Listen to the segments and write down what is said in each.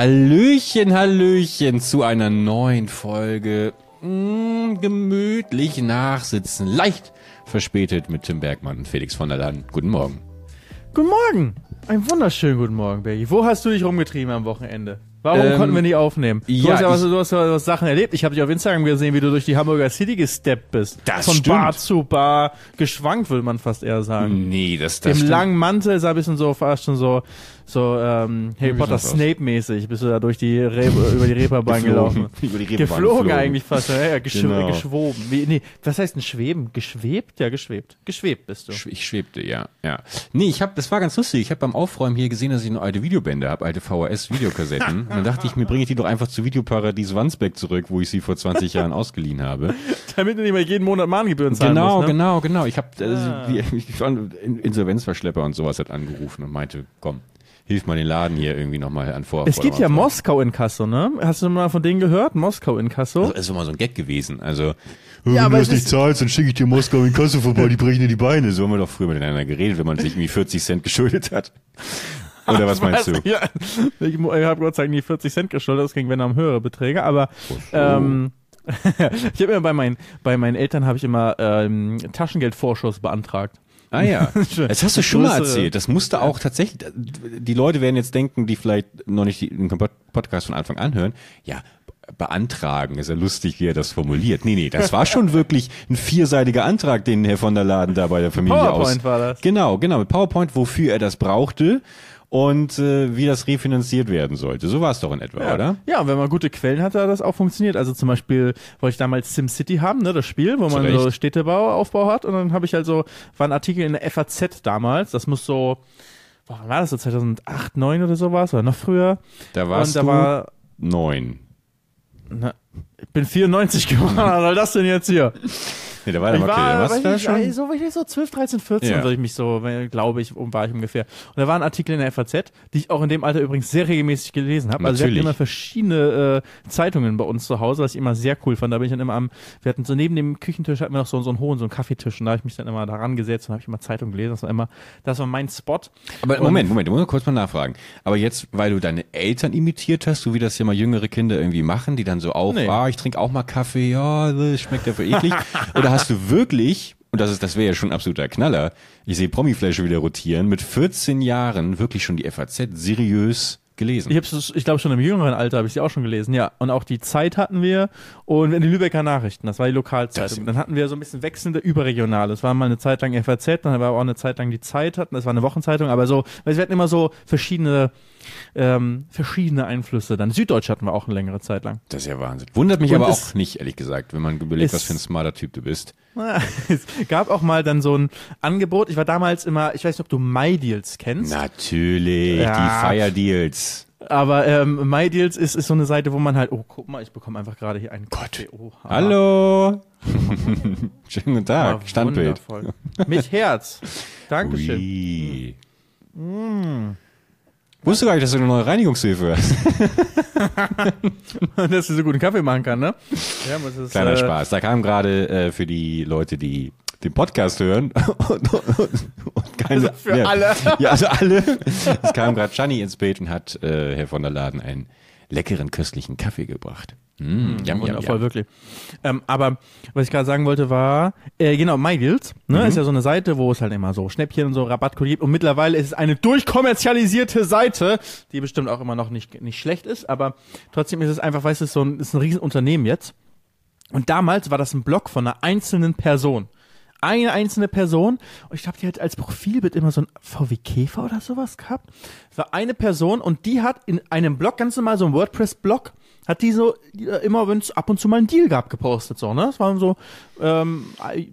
Hallöchen, Hallöchen zu einer neuen Folge. Mm, gemütlich nachsitzen, leicht verspätet mit Tim Bergmann und Felix von der Laden. Guten Morgen. Guten Morgen. Einen wunderschönen guten Morgen, Bergi. Wo hast du dich rumgetrieben am Wochenende? Warum Ähm, konnten wir nicht aufnehmen? Du ja, hast ja was, ich- du hast ja was Sachen erlebt. Ich habe dich auf Instagram gesehen, wie du durch die Hamburger City gesteppt bist. Das Von stimmt. Bar zu Bar geschwankt, würde man fast eher sagen. Nee, das, das Im stimmt. langen Mantel sah ein bisschen so fast schon so so ähm, Harry Wie Potter sieht's aus? Snape mäßig bist du da durch die Re über die Reeperbahn gelaufen. Über die Reeperbahn Geflogen eigentlich fast, ja, ja geschw Genau. geschwoben. Wie, nee, was heißt denn schweben? Geschwebt? Ja, geschwebt. Geschwebt bist du. Ich schwebte, ja, ja. Nee, ich habe, das war ganz lustig. Ich habe beim Aufräumen hier gesehen, dass ich noch alte Videobände habe, alte VHS-Videokassetten. Und dann dachte ich, mir bringe ich die doch einfach zu Videoparadies Wandsbeck zurück, wo ich sie vor 20 Jahren ausgeliehen habe. Damit du nicht mehr jeden Monat Mahngebühren zahlen Genau, musst, ne? genau, genau. Ich habe also, Ah. Insolvenzverschlepper und sowas hat angerufen und meinte, komm, hilf mal den Laden hier irgendwie nochmal an vor. Es gibt ja. Moskau in Kasso, ne? Hast du mal von denen gehört? Moskau in Kasso? Das ist immer so ein Gag gewesen. Also, wenn du das nicht zahlst, dann schicke ich dir Moskau in Kasse vorbei, die brechen dir die Beine. So haben wir doch früher miteinander geredet, wenn man sich irgendwie 40 Cent geschuldet hat. Oder was meinst du? Ja, ich habe Gott sei Dank nie 40 Cent geschuldet, das ging wenn um höhere Beträge, aber ähm, ich habe immer bei meinen bei meinen Eltern habe ich immer ähm, Taschengeldvorschuss beantragt. Ah ja, das hast du schon mal Größere- erzählt. Das musste auch tatsächlich, die Leute werden jetzt denken, die vielleicht noch nicht den Podcast von Anfang an hören, ja, beantragen, ist ja lustig, wie er das formuliert. Nee, nee, das war schon wirklich ein vierseitiger Antrag, den Herr von der Laden da bei der Familie PowerPoint aus. war das. Genau, genau, mit PowerPoint, wofür er das brauchte und äh, wie das refinanziert werden sollte. So war es doch in etwa, oder? Ja, und wenn man gute Quellen hat, hat das auch funktioniert. Also zum Beispiel wollte ich damals SimCity haben, ne, das Spiel, wo man Recht. so Städtebau, Aufbau hat. Und dann habe ich halt so, war ein Artikel in der FAZ damals, das muss so, boah, wann war das so 2008, 9 oder sowas, oder noch früher. Da warst und da du war, neun. na, ich bin 94 geworden, was soll das denn jetzt hier? Nee, da war der Ich okay, war, weiß du da ich, schon. so, war ich so 12, 13, 14 Ja. würde ich mich so, äh, glaube ich, um, war ich ungefähr. Und da war ein Artikel in der FAZ, die ich auch in dem Alter übrigens sehr regelmäßig gelesen habe. Also wir hatten immer verschiedene äh, Zeitungen bei uns zu Hause, was ich immer sehr cool fand. Da bin ich dann immer am, wir hatten so neben dem Küchentisch hatten wir noch so, so einen hohen, so einen Kaffeetisch und da habe ich mich dann immer daran gesetzt und habe ich immer Zeitung gelesen. Das war immer, das war mein Spot. Aber Und- Moment, Moment, du musst kurz mal nachfragen. Aber jetzt, weil du deine Eltern imitiert hast, so wie das ja mal jüngere Kinder irgendwie machen, die dann so auch, Nee. ah, ich trinke auch mal Kaffee, ja, das schmeckt ja für eklig. Oder hast du wirklich, und das ist, das wäre ja schon ein absoluter Knaller, ich sehe Promifläche wieder rotieren, mit 14 Jahren wirklich schon die FAZ seriös gelesen? Ich, hab's, ich glaube schon im jüngeren Alter habe ich sie auch schon gelesen, ja. Und auch die Zeit hatten wir und die Lübecker Nachrichten, das war die Lokalzeitung. Das- dann hatten wir so ein bisschen wechselnde überregionale. Es war mal eine Zeit lang FAZ, dann war auch eine Zeit lang die Zeit hatten, das war eine Wochenzeitung, aber so, weil wir hatten immer so verschiedene, ähm, verschiedene Einflüsse. Dann Süddeutsch hatten wir auch eine längere Zeit lang. Das ist ja Wahnsinn. Wundert mich Und aber auch nicht, ehrlich gesagt, wenn man überlegt, was für ein smarter Typ du bist. es gab auch mal dann so ein Angebot. Ich war damals immer, ich weiß nicht, ob du MyDeals kennst. Natürlich, Ja. die Fire Deals. Aber ähm, MyDeals ist, ist so eine Seite, wo man halt, oh, guck mal, ich bekomme einfach gerade hier einen Gott. Hallo. Schönen guten Tag, Ah, Standbild. wundervoll. Mit Herz. Dankeschön. Ui. Wusste gar nicht, dass du eine neue Reinigungshilfe hast. Dass du so guten Kaffee machen kann, ne? Ja, ist, Kleiner äh, Spaß. Da kam gerade äh, für die Leute, die den Podcast hören und, und, und keine, Also für ja, alle. Ja, also alle. Es kam gerade Gianni ins Bild und hat äh, Herr von der Laden einen leckeren, köstlichen Kaffee gebracht. Mm, yum, yum, Wundervoll, yum. wirklich. Ähm, aber was ich gerade sagen wollte war, äh, genau, MyDeals, ne, Mhm. ist ja so eine Seite, wo es halt immer so Schnäppchen und so Rabattcode gibt und mittlerweile ist es eine durchkommerzialisierte Seite, die bestimmt auch immer noch nicht, nicht schlecht ist, aber trotzdem ist es einfach, weißt du, so ein, ist ein Riesenunternehmen jetzt. Und damals war das ein Blog von einer einzelnen Person. Eine einzelne Person. Und ich glaube, die hat als Profilbild immer so ein VW Käfer oder sowas gehabt. Es war eine Person und die hat in einem Blog, ganz normal so ein WordPress-Blog, hat die so äh, immer, wenn es ab und zu mal einen Deal gab, gepostet. So, ne? Es waren so, ähm,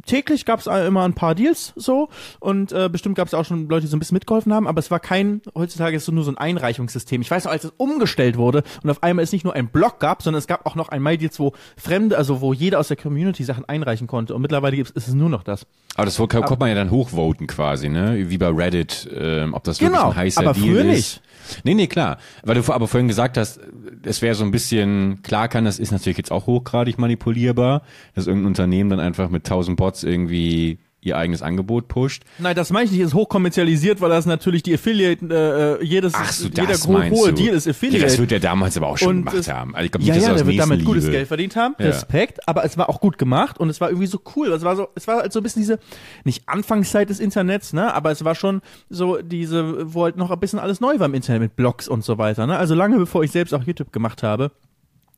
täglich gab es immer ein paar Deals so und äh, bestimmt gab es auch schon Leute, die so ein bisschen mitgeholfen haben, aber es war kein, heutzutage ist es nur so ein Einreichungssystem. Ich weiß noch, als es umgestellt wurde und auf einmal es nicht nur ein Blog gab, sondern es gab auch noch ein MyDeals, wo Fremde, also wo jeder aus der Community Sachen einreichen konnte und mittlerweile gibt's, ist es nur noch das. Aber das konnte man ja dann hochvoten quasi, ne? Wie bei Reddit, ähm, ob das wirklich Genau, ein heißer aber Deal früher ist. nicht. Nee, nee, klar. Weil du aber vorhin gesagt hast, es wäre so ein bisschen, klar kann, das ist natürlich jetzt auch hochgradig manipulierbar, dass irgendein Unternehmen dann einfach mit tausend Bots irgendwie ihr eigenes Angebot pusht. Nein, das meine ich nicht, ist hochkommerzialisiert, weil das natürlich die Affiliate, äh, jedes, Ach so, jeder hohe du. Deal ist Ja, Affiliate. das wird er damals aber auch schon Und gemacht es- haben. Also ich glaube ja, nicht, ja, aus der wird damit Nächstenliebe- gutes Geld verdient haben. Ja. Respekt. Aber es war auch gut gemacht und es war irgendwie so cool. Es war so, es war halt so ein bisschen diese, nicht Anfangszeit des Internets, ne, aber es war schon so diese, wo halt noch ein bisschen alles neu war im Internet mit Blogs und so weiter, ne. Also lange bevor ich selbst auch YouTube gemacht habe.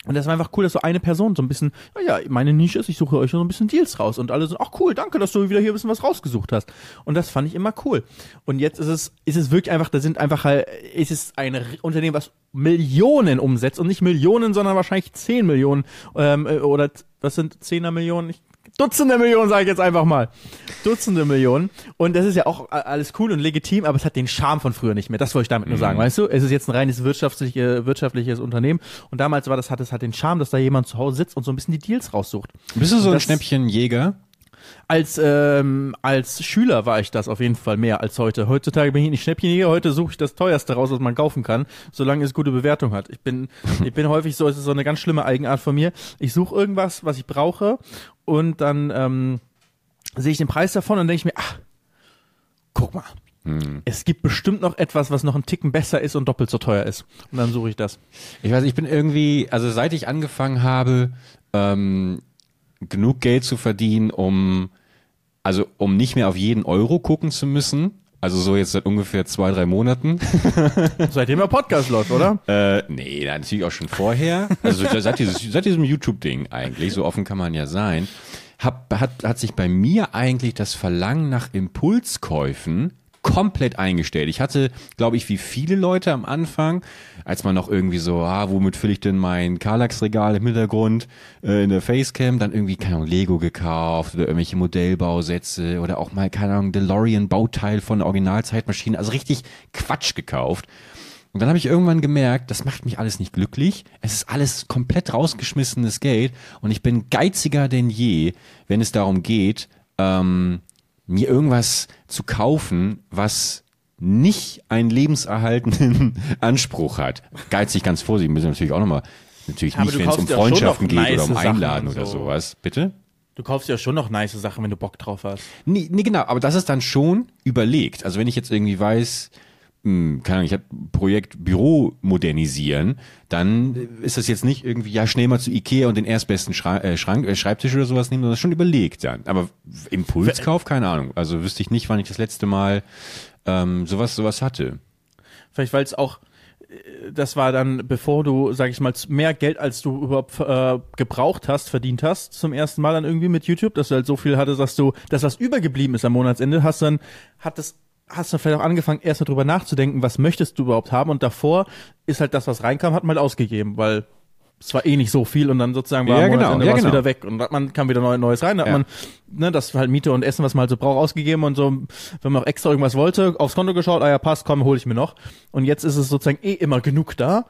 Und das war einfach cool, dass so eine Person so ein bisschen, ja, ja, meine Nische ist, ich suche euch so ein bisschen Deals raus. Und alle so, ach cool, danke, dass du wieder hier ein bisschen was rausgesucht hast. Und das fand ich immer cool. Und jetzt ist es, ist es wirklich einfach, da sind einfach halt, ist es ein Unternehmen, was Millionen umsetzt und nicht Millionen, sondern wahrscheinlich 10 Millionen, ähm, äh, oder was sind Zehner Millionen? Ich, Dutzende Millionen, sage ich jetzt einfach mal. Dutzende Millionen. Und das ist ja auch alles cool und legitim, aber es hat den Charme von früher nicht mehr. Das wollte ich damit nur sagen, weißt du? Es ist jetzt ein reines wirtschaftliche, wirtschaftliches Unternehmen. Und damals war das, hat es hat den Charme, dass da jemand zu Hause sitzt und so ein bisschen die Deals raussucht. Bist du so ein Schnäppchenjäger? Als, ähm, als Schüler war ich das auf jeden Fall mehr als heute. Heutzutage bin ich nicht Schnäppchenjäger, heute suche ich das teuerste raus, was man kaufen kann, solange es gute Bewertung hat. Ich bin, ich bin häufig so, es ist so eine ganz schlimme Eigenart von mir. Ich suche irgendwas, was ich brauche und dann ähm, sehe ich den Preis davon und denke ich mir, ach, guck mal. Es gibt bestimmt noch etwas, was noch einen Ticken besser ist und doppelt so teuer ist. Und dann suche ich das. Ich weiß, ich bin irgendwie, also seit ich angefangen habe, ähm, genug Geld zu verdienen, um, also um nicht mehr auf jeden Euro gucken zu müssen. Also so jetzt seit ungefähr zwei, drei Monaten. Seitdem der Podcast läuft, oder? Äh, nee, nein, natürlich auch schon vorher. Also seit, dieses, seit diesem YouTube-Ding eigentlich, so offen kann man ja sein, hab, hat, hat sich bei mir eigentlich das Verlangen nach Impulskäufen komplett eingestellt. Ich hatte, glaube ich, wie viele Leute am Anfang, als man noch irgendwie so, ah, womit fülle ich denn mein Kallax-Regal im Hintergrund äh, in der Facecam, dann irgendwie, keine Ahnung, Lego gekauft oder irgendwelche Modellbausätze oder auch mal, keine Ahnung, DeLorean-Bauteil von der Originalzeitmaschine, also richtig Quatsch gekauft. Und dann habe ich irgendwann gemerkt, das macht mich alles nicht glücklich. Es ist alles komplett rausgeschmissenes Geld und ich bin geiziger denn je, wenn es darum geht, ähm, mir irgendwas zu kaufen, was nicht einen lebenserhaltenden Anspruch hat. Geizig ganz vorsichtig, müssen wir natürlich auch nochmal, natürlich Aber nicht, wenn es um Freundschaften geht oder um nice Einladen und oder so. sowas. Bitte? Du kaufst ja schon noch nice Sachen, wenn du Bock drauf hast. Nee, nee, genau, aber das ist dann schon überlegt. Also wenn ich jetzt irgendwie weiß, keine Ahnung, ich habe Projekt Büro modernisieren, dann ist das jetzt nicht irgendwie, ja, schnell mal zu Ikea und den erstbesten Schra äh, Schrank, äh, Schreibtisch oder sowas nehmen, sondern das ist schon überlegt dann. Aber Impulskauf, keine Ahnung. Also wüsste ich nicht, wann ich das letzte Mal ähm, sowas, sowas hatte. Vielleicht weil es auch, äh, das war dann, bevor du, sag ich mal, mehr Geld als du überhaupt äh, gebraucht hast, verdient hast, zum ersten Mal dann irgendwie mit YouTube, dass du halt so viel hattest, dass du, das was übergeblieben ist am Monatsende, hast dann, hat das, hast du vielleicht auch angefangen, erst mal drüber nachzudenken, was möchtest du überhaupt haben und davor ist halt das, was reinkam, hat man halt ausgegeben, weil es war eh nicht so viel und dann sozusagen war Ja, genau, Monatsende ja, genau. wieder weg und man kam wieder neu, Neues rein, da hat Ja. man, ne, das halt Miete und Essen, was man halt so braucht, ausgegeben und so, wenn man auch extra irgendwas wollte, aufs Konto geschaut, ah ja, passt, komm, hole ich mir noch. Und jetzt ist es sozusagen eh immer genug da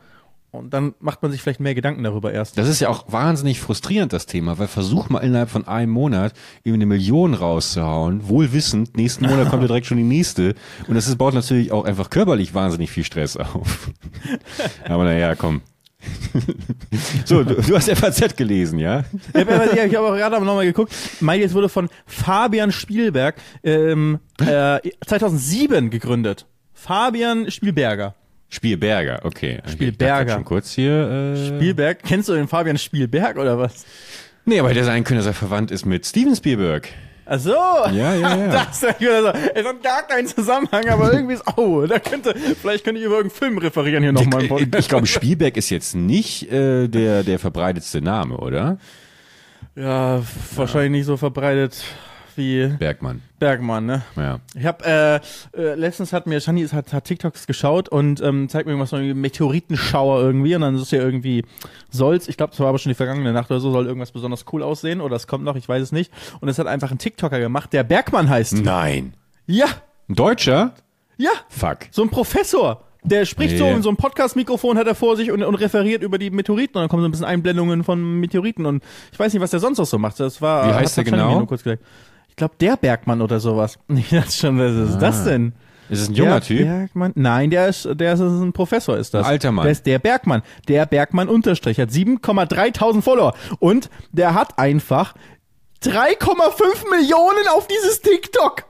und dann macht man sich vielleicht mehr Gedanken darüber erst. Das ist ja auch wahnsinnig frustrierend, das Thema, weil versuch mal innerhalb von einem Monat irgendwie eine Million rauszuhauen, wohl wissend, nächsten Monat kommt ja direkt schon die nächste. Und das ist, baut natürlich auch einfach körperlich wahnsinnig viel Stress auf. Aber naja, komm. so, du, du hast FAZ gelesen, ja? ich habe ich hab auch gerade nochmal geguckt, MyDeals wurde von Fabian Spielberg ähm, äh, 2007 gegründet. Fabian Spielberger. Spielberger, okay. Spielberger. Schon kurz hier. Äh, Spielberg, kennst du den Fabian Spielberg oder was? nee, aber hätte sein können, dass er verwandt ist mit Steven Spielberg. Ach so. Ja, ja, ja. Das ist ja so. Es hat gar keinen Zusammenhang, aber irgendwie ist, oh, da könnte, vielleicht könnte ich über irgendeinen Film referieren hier nochmal im ich, Podcast. ich glaube, Spielberg ist jetzt nicht äh, der, der verbreitetste Name, oder? Ja, wahrscheinlich nicht so verbreitet wie Bergmann. Bergmann, ne? Ja. Ich habe äh, äh, letztens hat mir Shani hat, hat TikToks geschaut und ähm, zeigt mir irgendwas so irgendwie Meteoritenschauer irgendwie und dann ist es ja irgendwie soll's, ich glaube, das war aber schon die vergangene Nacht oder so, soll irgendwas besonders cool aussehen oder es kommt noch, ich weiß es nicht. Und es hat einfach ein TikToker gemacht, der Bergmann heißt. Nein. Ja, Ein Deutscher? ja, Fuck. so ein Professor. Der spricht so Nee. in so ein Podcast-Mikrofon hat er vor sich und, und referiert über die Meteoriten und dann kommen so ein bisschen Einblendungen von Meteoriten und ich weiß nicht, was der sonst noch so macht. Das war Wie heißt der genau? Ich glaube, der Bergmann oder sowas. Ich dachte schon, was ist das denn? Ist es ein junger der Typ? Bergmann? Nein, der ist, der ist ein Professor, ist das. Ein alter Mann. Der ist der Bergmann. Der Bergmann Unterstrich hat 7,3 Follower. Und der hat einfach 3,5 Millionen auf dieses TikTok.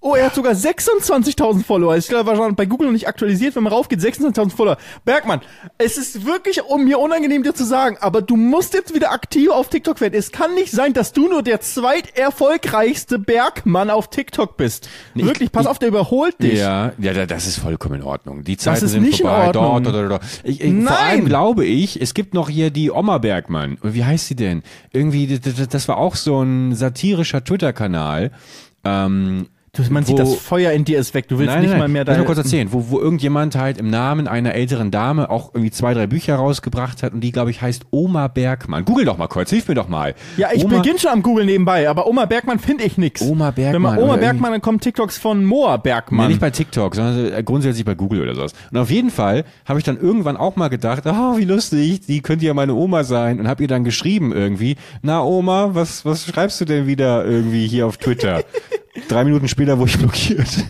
Oh, er hat sogar 26.000 Follower. Ich glaube, wahrscheinlich bei Google noch nicht aktualisiert. Wenn man raufgeht, 26.000 Follower. Bergmann, es ist wirklich um mir unangenehm dir zu sagen, aber du musst jetzt wieder aktiv auf TikTok werden. Es kann nicht sein, dass du nur der zweiterfolgreichste Bergmann auf TikTok bist. Nee, wirklich, pass ich- auf, der überholt dich. Ja, ja, da- das ist vollkommen in Ordnung. Die Zeiten ist sind nicht in vorbei. Ordnung. Dort oder dort. Ich, ich, vor Nein. allem glaube ich, es gibt noch hier die Oma Bergmann. Wie heißt sie denn? Irgendwie, das war auch so ein satirischer Twitter-Kanal. Ähm, Du, man sieht, Wo- das Feuer in dir ist weg. Du willst nein, nicht nein, mal mehr lass deine... mal kurz erzählen, wo, wo irgendjemand halt im Namen einer älteren Dame auch irgendwie zwei, drei Bücher rausgebracht hat und die, glaube ich, heißt Oma Bergmann. Google doch mal kurz, hilf mir doch mal. Ja, ich Oma, beginne schon am Google nebenbei, aber Oma Bergmann finde ich nix. Oma Bergmann Wenn man Oma Bergmann, dann kommen TikToks von Moa Nee, Bergmann. nicht bei TikTok, sondern äh, grundsätzlich bei Google oder sowas. Und auf jeden Fall habe ich dann irgendwann auch mal gedacht, oh, wie lustig, die könnte ja meine Oma sein. Und habe ihr dann geschrieben irgendwie, na Oma, was, was schreibst du denn wieder irgendwie hier auf Twitter? Drei Minuten später wurde ich blockiert.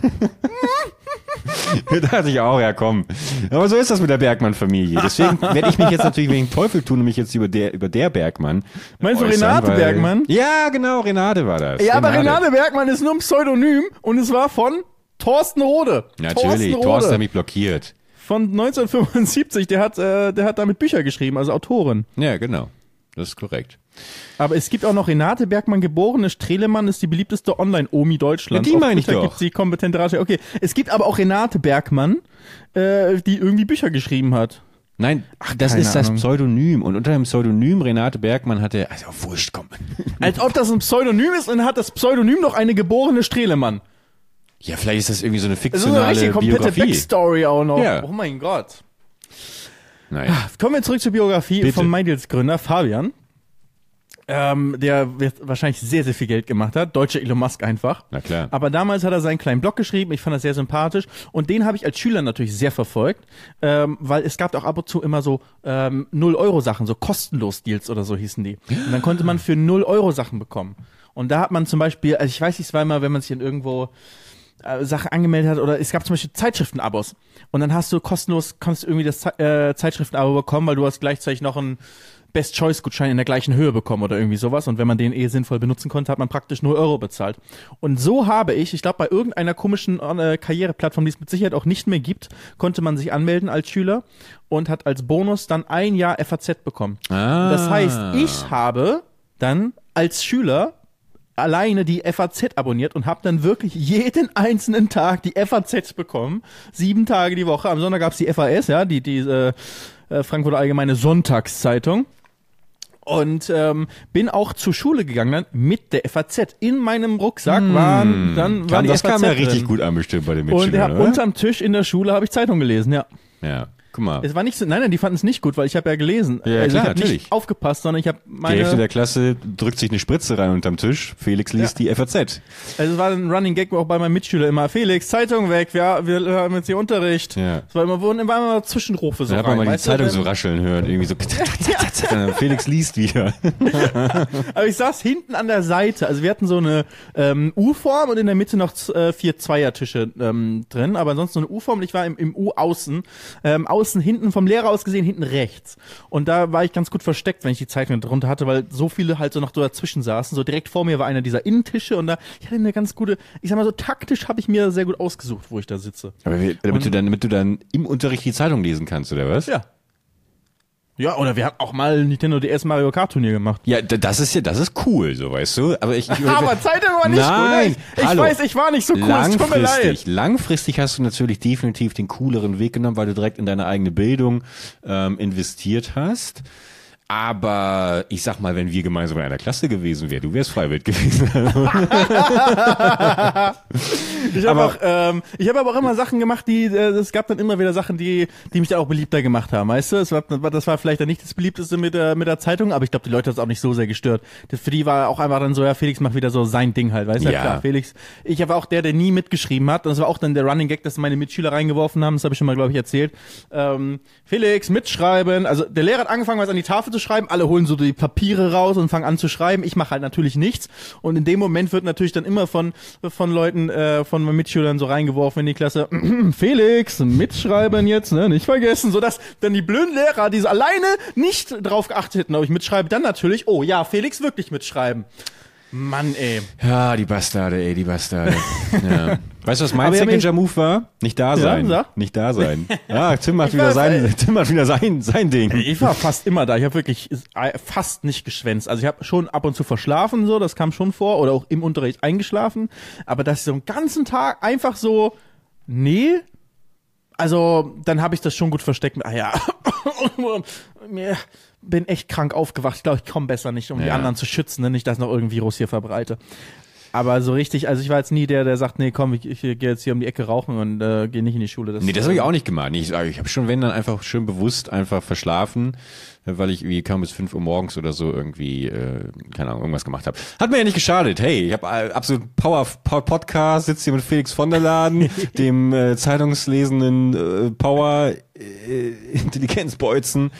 da dachte ich auch, ja komm. Aber so ist das mit der Bergmann-Familie. Deswegen werde ich mich jetzt natürlich wegen Teufel tun und mich jetzt über der, über der Bergmann. Meinst du Renate weil- Bergmann? Ja, genau, Renate war das. ja, aber Renate Bergmann ist nur ein Pseudonym und es war von Thorsten Rode. Natürlich, Thorsten Thorsten hat Rode. mich blockiert. Von 1975, der hat, äh, der hat damit Bücher geschrieben, also Autorin. Ja, genau. Das ist korrekt. Aber es gibt auch noch Renate Bergmann, geborene Strelemann, ist die beliebteste Online-Omi Deutschlands. Ja, die meine ich doch. gibt's die kompetente Ratschläge. Okay, es gibt aber auch Renate Bergmann, äh, die irgendwie Bücher geschrieben hat. Nein, das keine ist das Ahnung. Pseudonym. Und unter dem Pseudonym Renate Bergmann hatte, also wurscht, komm. Als ob das ein Pseudonym ist und dann hat das Pseudonym noch eine geborene Strelemann. Ja, vielleicht ist das irgendwie so eine Das ist eine fiktionale komplette Biografie. Backstory auch noch. Ja. Oh mein Gott. Naja. Kommen wir zurück zur Biografie Bitte. vom MyDeals-Gründer Fabian. Ähm, der wahrscheinlich sehr, sehr viel Geld gemacht hat. Deutscher Elon Musk einfach. Na klar. Aber damals hat er seinen kleinen Blog geschrieben. Ich fand das sehr sympathisch. Und den habe ich als Schüler natürlich sehr verfolgt. Ähm, weil es gab auch ab und zu immer so ähm, 0-Euro-Sachen, so kostenlos Deals oder so hießen die. Und dann konnte man für 0-Euro-Sachen bekommen. Und da hat man zum Beispiel, also ich weiß nicht, immer, wenn man sich in irgendwo äh, Sache angemeldet hat oder es gab zum Beispiel Zeitschriftenabos und dann hast du kostenlos konntest du irgendwie das äh, Zeitschriftenabo bekommen, weil du hast gleichzeitig noch einen Best Choice Gutschein in der gleichen Höhe bekommen oder irgendwie sowas und wenn man den eh sinnvoll benutzen konnte, hat man praktisch nur Euro bezahlt. Und so habe ich, ich glaube bei irgendeiner komischen äh, Karriereplattform, die es mit Sicherheit auch nicht mehr gibt, konnte man sich anmelden als Schüler und hat als Bonus dann ein Jahr FAZ bekommen. Ah. Das heißt, ich habe dann als Schüler alleine die FAZ abonniert und habe dann wirklich jeden einzelnen Tag die FAZ bekommen. Sieben Tage die Woche. Am Sonntag gab's die FAS, ja, die, die äh, Frankfurter Allgemeine Sonntagszeitung. Und ähm, bin auch zur Schule gegangen dann mit der FAZ. In meinem Rucksack waren dann war Kam, die das FAZ kam ja drin. richtig gut an bestimmt bei den Und Mitschülern, ja, oder? unterm Tisch in der Schule habe ich Zeitung gelesen, ja. ja, guck mal. Es war nicht so, nein, nein, die fanden es nicht gut, weil ich habe ja gelesen. Ja, also klar, ich habe natürlich. nicht aufgepasst, sondern ich habe Die Hälfte meine der Klasse drückt sich eine Spritze rein unterm Tisch. Felix liest die FAZ. Also es war ein Running Gag auch bei meinen Mitschülern immer. Felix, Zeitung weg, wir, wir haben jetzt hier Unterricht. Ja. Es war immer, wurden immer, immer Zwischenrufe so Da hat man mal die du, Zeitung so rascheln hören, irgendwie so. Felix liest wieder. Aber ich saß hinten an der Seite. Also wir hatten so eine ähm, U-Form und in der Mitte noch äh, vier Zweiertische ähm, drin. Aber ansonsten so eine U-Form und ich war im, im U-Außen. Ähm, außen hinten vom Lehrer aus gesehen, hinten rechts. Und da war ich ganz gut versteckt, wenn ich die Zeitung drunter hatte, weil so viele halt so noch so dazwischen saßen. So direkt vor mir war einer dieser Innentische und da, ich hatte eine ganz gute, ich sag mal so taktisch habe ich mir sehr gut ausgesucht, wo ich da sitze. Aber wie, damit, du dann, damit du dann im Unterricht die Zeitung lesen kannst, oder was? Ja. Ja, oder wir haben auch mal Nintendo DS Mario Kart Turnier gemacht. Ja, das ist ja, das ist cool, so weißt du. Aber ich, ich Aber Zeitung war nicht Nein, gut. Ich, hallo. weiß, ich war nicht so cool. Es tut mir leid. langfristig, langfristig hast du natürlich definitiv den cooleren Weg genommen, weil du direkt in deine eigene Bildung ähm, investiert hast. Aber ich sag mal, wenn wir gemeinsam in einer Klasse gewesen wären, du wärst Freiwild gewesen. Ich habe auch, ähm, ich habe aber auch immer Sachen gemacht, die, äh, es gab dann immer wieder Sachen, die, die mich dann auch beliebter gemacht haben, weißt du? Es war, das war vielleicht dann nicht das beliebteste mit der, mit der Zeitung, aber ich glaube, die Leute hat es auch nicht so sehr gestört. Das, für die war auch einfach dann so, ja, Felix macht wieder so sein Ding halt, weißt du? Ja. klar, Felix. Ich war auch der, der nie mitgeschrieben hat. Und das war auch dann der Running Gag, dass meine Mitschüler reingeworfen haben. Das habe ich schon mal, glaube ich, erzählt. Ähm, Felix, mitschreiben. Also der Lehrer hat angefangen, was an die Tafel zu schreiben. Alle holen so die Papiere raus und fangen an zu schreiben. Ich mache halt natürlich nichts. Und in dem Moment wird natürlich dann immer von, von Leuten, äh, von Mitschülern so reingeworfen in die Klasse. Felix, mitschreiben jetzt, ne? Nicht vergessen. Sodass dann die blöden Lehrer, die so alleine nicht drauf geachtet hätten, ob ich mitschreibe, dann natürlich, oh ja, Felix wirklich mitschreiben. Mann, ey. Ja, die Bastarde, ey, die Bastarde. ja. Weißt du, was mein Signature Move war? Nicht da sein. sag. Nicht da sein. Ja, Tim macht Ich wieder sein. Tim macht wieder sein, sein Ding. Ich war fast immer da. Ich habe wirklich fast nicht geschwänzt. Also ich habe schon ab und zu verschlafen, so, das kam schon vor, oder auch im Unterricht eingeschlafen. Aber dass ich so einen ganzen Tag einfach so, nee. Also dann habe ich das schon gut versteckt. Ah ja, mir bin echt krank aufgewacht. Ich glaube, ich komme besser nicht, um die Ja. anderen zu schützen, ne? nicht, dass noch irgendein Virus hier verbreite. Aber so richtig, also ich war jetzt nie der, der sagt, nee, komm, ich, ich gehe jetzt hier um die Ecke rauchen und äh, gehe nicht in die Schule. Nee, das habe ich auch nicht gemacht. Ich, ich habe schon, wenn dann einfach schön bewusst einfach verschlafen, weil ich wie kaum bis 5 Uhr morgens oder so irgendwie, äh, keine Ahnung, irgendwas gemacht habe. Hat mir ja nicht geschadet. Hey, ich habe äh, absolut Power, Power Podcast, sitze hier mit Felix von der Laden, dem äh, zeitungslesenden äh, Power äh, Intelligenzbolzen.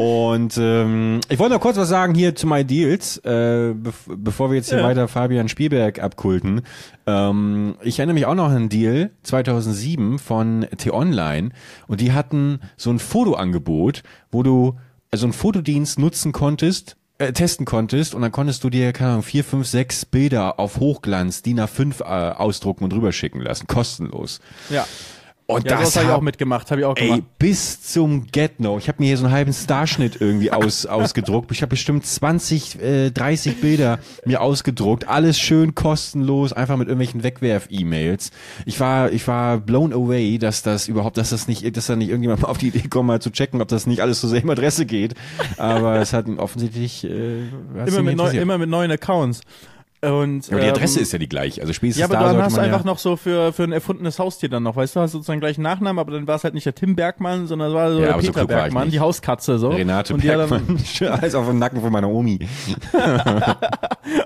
Und ähm, ich wollte noch kurz was sagen hier zu My Deals, äh, bev bevor wir jetzt hier Ja. weiter Fabian Spielberg abkulten. Ähm, ich erinnere mich auch noch an einen Deal 2007 von T-Online und die hatten so ein Fotoangebot, wo du also einen Fotodienst nutzen konntest, äh, testen konntest und dann konntest du dir, keine Ahnung, vier, fünf, sechs Bilder auf Hochglanz DIN A5 äh, ausdrucken und rüberschicken lassen, kostenlos. Ja, Und ja das habe ich auch mitgemacht. Habe ich auch Ey, gemacht. bis zum Get-No. Ich habe mir hier so einen halben Starschnitt irgendwie aus, ausgedruckt. Ich habe bestimmt 20, äh, 30 Bilder mir ausgedruckt. Alles schön kostenlos, einfach mit irgendwelchen Wegwerf-E-Mails. Ich war, ich war blown away, dass das überhaupt, dass das nicht, dass da nicht irgendjemand mal auf die Idee kommt, mal zu checken, ob das nicht alles zur selben Adresse geht. Aber es hat ihn offensichtlich, äh, Immer mit, neu, immer mit neuen Accounts. Und, aber die Adresse ähm, ist ja die gleiche. Also spätestens Ja, aber da dann hast du man ja, einfach noch so für, für ein erfundenes Haustier dann noch, weißt du, hast sozusagen gleich einen Nachnamen, aber dann war es halt nicht der Tim Bergmann, sondern es war so Ja, der so Peter ich Bergmann, die Hauskatze so. Renate und die hat dann Bergmann. Alles auf dem Nacken von meiner Omi.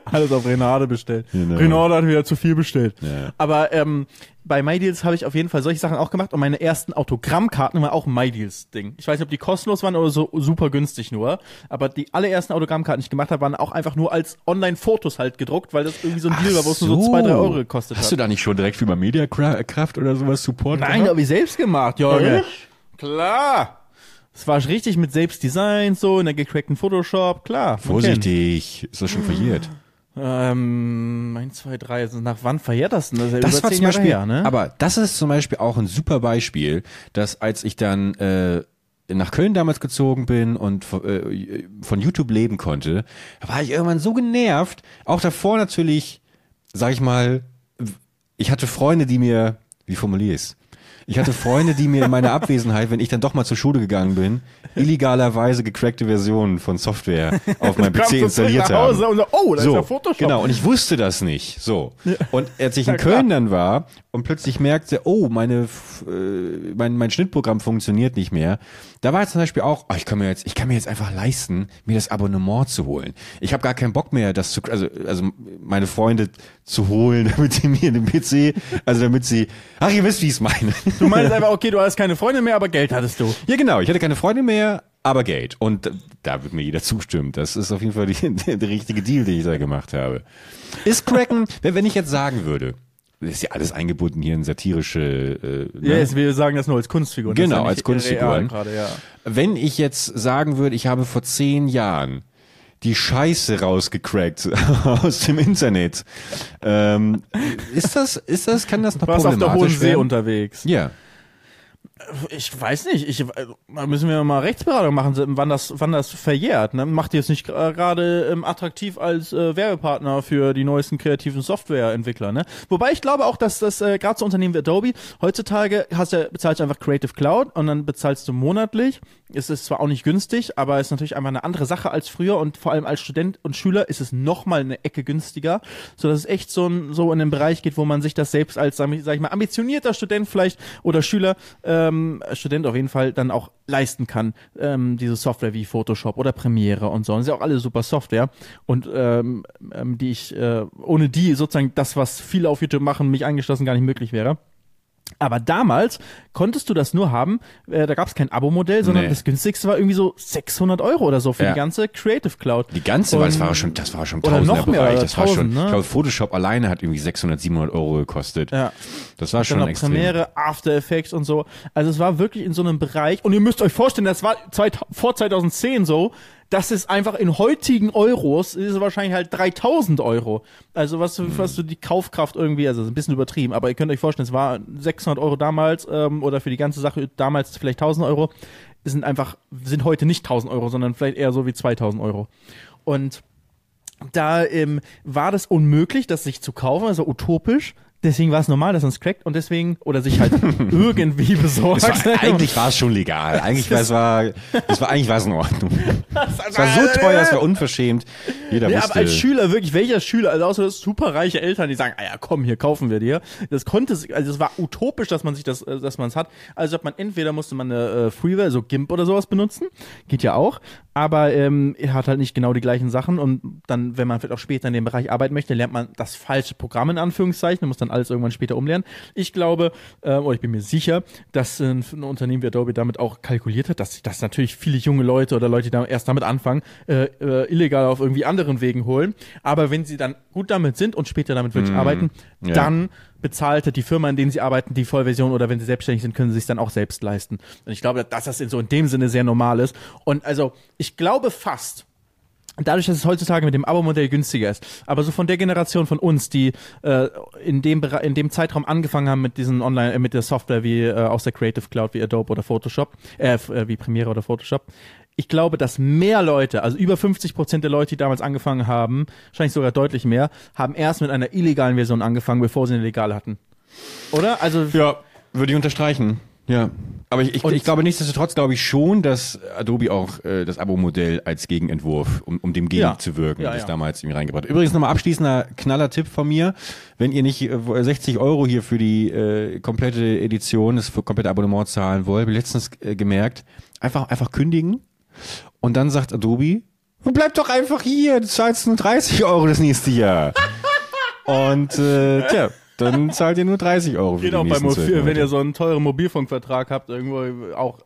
alles auf Renate bestellt. Genau. Renate hat wieder zu viel bestellt. Ja. Aber ähm, bei MyDeals habe ich auf jeden Fall solche Sachen auch gemacht und meine ersten Autogrammkarten waren auch ein MyDeals-Ding. Ich weiß nicht, ob die kostenlos waren oder so super günstig nur, aber die allerersten Autogrammkarten, die ich gemacht habe, waren auch einfach nur als Online-Fotos halt gedruckt, weil das irgendwie so ein Deal war, wo es nur so zwei, drei Euro gekostet Hast hat. du da nicht schon direkt für Mediakraft oder sowas Support Nein, gehabt? habe ich selbst gemacht, Junge. Klar. Es war richtig mit Selbstdesign, so in der gecrackten Photoshop, klar. Vorsichtig, ist das schon verjährt? Ähm, 1, 2, 3, also nach wann verjährt das denn? Das ist ja Das über war zehn zum Jahre Beispiel, her, ne? aber das ist zum Beispiel auch ein super Beispiel, dass als ich dann äh, nach Köln damals gezogen bin und von, äh, von YouTube leben konnte, da war ich irgendwann so genervt. Auch davor natürlich, sag ich mal, ich hatte Freunde, die mir, wie formuliere ich's? Ich hatte Freunde, die mir in meiner Abwesenheit, wenn ich dann doch mal zur Schule gegangen bin, illegalerweise gecrackte Versionen von Software auf meinem PC installiert nach Hause haben. so, oh, da so, ist ja Photoshop. Genau, und ich wusste das nicht. So. Und als ich in. Köln dann war und plötzlich merkte, oh, meine, äh, mein, mein Schnittprogramm funktioniert nicht mehr, da war jetzt zum Beispiel auch, oh, ich kann mir jetzt, ich kann mir jetzt einfach leisten, mir das Abonnement zu holen. Ich habe gar keinen Bock mehr, das zu, also, also meine Freunde zu holen, damit sie mir den PC, also damit sie, ach, ihr wisst, wie ich es meine. Du meinst einfach, okay, du hast keine Freunde mehr, aber Geld hattest du. Ja, genau. Ich hatte keine Freunde mehr, aber Geld. Und da wird mir jeder zustimmen. Das ist auf jeden Fall die, der, richtige Deal, den ich da gemacht habe. Ist Cracken, wenn ich jetzt sagen würde, das ist ja alles eingebunden hier in satirische, äh, ne? Ja, wir sagen das nur als ist Genau, ja als Gerade, ja. Wenn ich jetzt sagen würde, ich habe vor zehn Jahren die Scheiße rausgecrackt aus dem Internet, ähm, ist das, ist das, kann das noch warst auf der Hohen problematisch See werden? unterwegs. Ja. Ich weiß nicht. Ich, äh, da müssen wir mal Rechtsberatung machen, wann das, wann das verjährt. Ne? Macht ihr es nicht gerade ähm, attraktiv als äh, Werbepartner für die neuesten kreativen Softwareentwickler? Ne? Wobei ich glaube auch, dass das äh, gerade so Unternehmen wie Adobe heutzutage hast du, bezahlst du einfach Creative Cloud und dann bezahlst du monatlich. Es ist zwar auch nicht günstig, aber ist natürlich einfach eine andere Sache als früher und vor allem als Student und Schüler ist es noch mal eine Ecke günstiger, so dass es echt so, ein, so in den Bereich geht, wo man sich das selbst als, sag ich mal, ambitionierter Student vielleicht oder Schüler, ähm, Student auf jeden Fall dann auch leisten kann, ähm, diese Software wie Photoshop oder Premiere und so. Das ist ja auch alle super Software und ähm, ähm, die ich, äh, ohne die sozusagen das, was viele auf YouTube machen, mich eingeschlossen gar nicht möglich wäre. Aber damals konntest du das nur haben, äh, da gab es kein Abo-Modell, sondern Nee. das günstigste war irgendwie so 600 Euro oder so für Ja. die ganze Creative Cloud. Die ganze, weil das Und- war schon, das war schon Oder noch mehr, Bereich. Das war schon, 1000, ne? ich glaube, Photoshop alleine hat irgendwie 600, 700 Euro gekostet. Ja. Das war Dann schon noch extrem. Premiere, After Effects und so. Also es war wirklich in so einem Bereich. Und ihr müsst euch vorstellen, das war zwei, vor 2010 so. Das ist einfach in heutigen Euros, ist es wahrscheinlich halt 3000 Euro. Also was, Mhm. was du die Kaufkraft irgendwie, also ist ein bisschen übertrieben, aber ihr könnt euch vorstellen, es war 600 Euro damals ähm, oder für die ganze Sache damals vielleicht 1000 Euro, sind einfach, sind heute nicht 1000 Euro, sondern vielleicht eher so wie 2000 Euro. Und da ähm, war das unmöglich, das sich zu kaufen, also utopisch. Deswegen war es normal, dass man es crackt und deswegen, oder sich halt irgendwie besorgt. Es war, eigentlich war es schon legal. Eigentlich war es war, es war eigentlich war es in Ordnung. Es war so teuer, es war unverschämt. Jeder Ja, wusste. aber als Schüler, wirklich, welcher Schüler, also außer das superreiche Eltern, die sagen, ah ja, komm, hier kaufen wir dir. Das konnte, also es war utopisch, dass man sich das, äh, dass man es hat. Also hat man entweder musste man eine äh, Freeware, so GIMP oder sowas benutzen, geht ja auch, aber ähm, er hat halt nicht genau die gleichen Sachen und dann, wenn man vielleicht auch später in dem Bereich arbeiten möchte, lernt man das falsche Programm in Anführungszeichen, muss dann alles irgendwann später umlernen. Ich glaube, äh, oder ich bin mir sicher, dass äh, ein Unternehmen wie Adobe damit auch kalkuliert hat, dass, dass natürlich viele junge Leute oder Leute, die da erst damit anfangen, äh, äh, illegal auf irgendwie anderen Wegen holen. Aber wenn sie dann gut damit sind und später damit wirklich arbeiten, Ja. dann bezahlte die Firma, in denen sie arbeiten, die Vollversion oder wenn sie selbstständig sind, können sie sich dann auch selbst leisten. Und ich glaube, dass das in so in dem Sinne sehr normal ist. Und also, ich glaube fast, dadurch, dass es heutzutage mit dem Abo-Modell günstiger ist, aber so von der Generation von uns, die äh, in dem Bere- in dem Zeitraum angefangen haben mit diesen Online, äh, mit der Software wie äh, aus der Creative Cloud wie Adobe oder Photoshop, äh, äh, wie Premiere oder Photoshop, ich glaube, dass mehr Leute, also über 50 Prozent der Leute, die damals angefangen haben, wahrscheinlich sogar deutlich mehr, haben erst mit einer illegalen Version angefangen, bevor sie eine legale hatten. Oder? Also Ja, würde ich unterstreichen. Ja. Aber ich, ich, ich glaube nichtsdestotrotz glaube ich schon, dass Adobe auch äh, das Abo-Modell als Gegenentwurf, um, um dem Ja. gegenzuwirken, Ja, das ja. damals irgendwie reingebracht. hat. Übrigens nochmal abschließender Knaller-Tipp von mir. Wenn ihr nicht äh, 60 Euro hier für die äh, komplette Edition, das für komplette Abonnement zahlen wollt, letztens äh, gemerkt, einfach, einfach kündigen. Und dann sagt Adobe, bleib doch einfach hier, du zahlst nur 30 Euro das nächste Jahr. Und äh, tja, dann zahlt ihr nur 30 Euro für Geht die auch bei nächsten Mo zwölf 4, wenn ihr so einen teuren Mobilfunkvertrag habt, irgendwo auch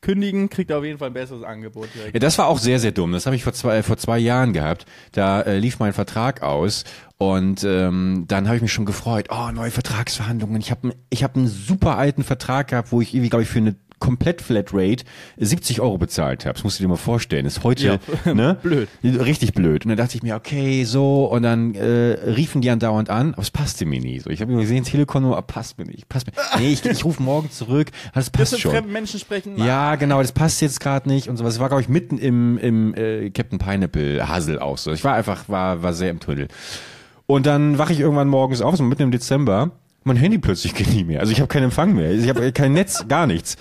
kündigen, kriegt ihr auf jeden Fall ein besseres Angebot. direkt. Ja, das war auch sehr, sehr dumm. Das habe ich vor zwei, vor zwei Jahren gehabt. Da äh, lief mein Vertrag aus und ähm, dann habe ich mich schon gefreut. Oh, neue Vertragsverhandlungen. Ich habe ich hab einen super alten Vertrag gehabt, wo ich irgendwie, glaube ich, für eine komplett Flatrate 70 Euro bezahlt habe. Das musst du dir mal vorstellen. Ist heute Ja, ne? blöd. Richtig blöd. Und dann dachte ich mir, okay, so. Und dann äh, riefen die andauernd an, aber es passte mir nie. So, ich habe immer gesehen, Telekom, passt mir nicht. Passt mir. Nee, ich, ich rufe morgen zurück. Das passt Das mit schon. fremden Menschen sprechen. Ja, genau, das passt jetzt gerade nicht und sowas. Es war, glaube ich, mitten im, im äh, Captain Pineapple Hassel auch so. Ich war einfach, war, war sehr im Tunnel. Und dann wache ich irgendwann morgens auf, so mitten im Dezember. Mein Handy plötzlich geht nicht mehr. Also ich habe keinen Empfang mehr. Ich habe kein Netz, gar nichts.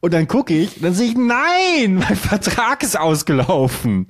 Und dann gucke ich, dann sehe ich, nein, mein Vertrag ist ausgelaufen.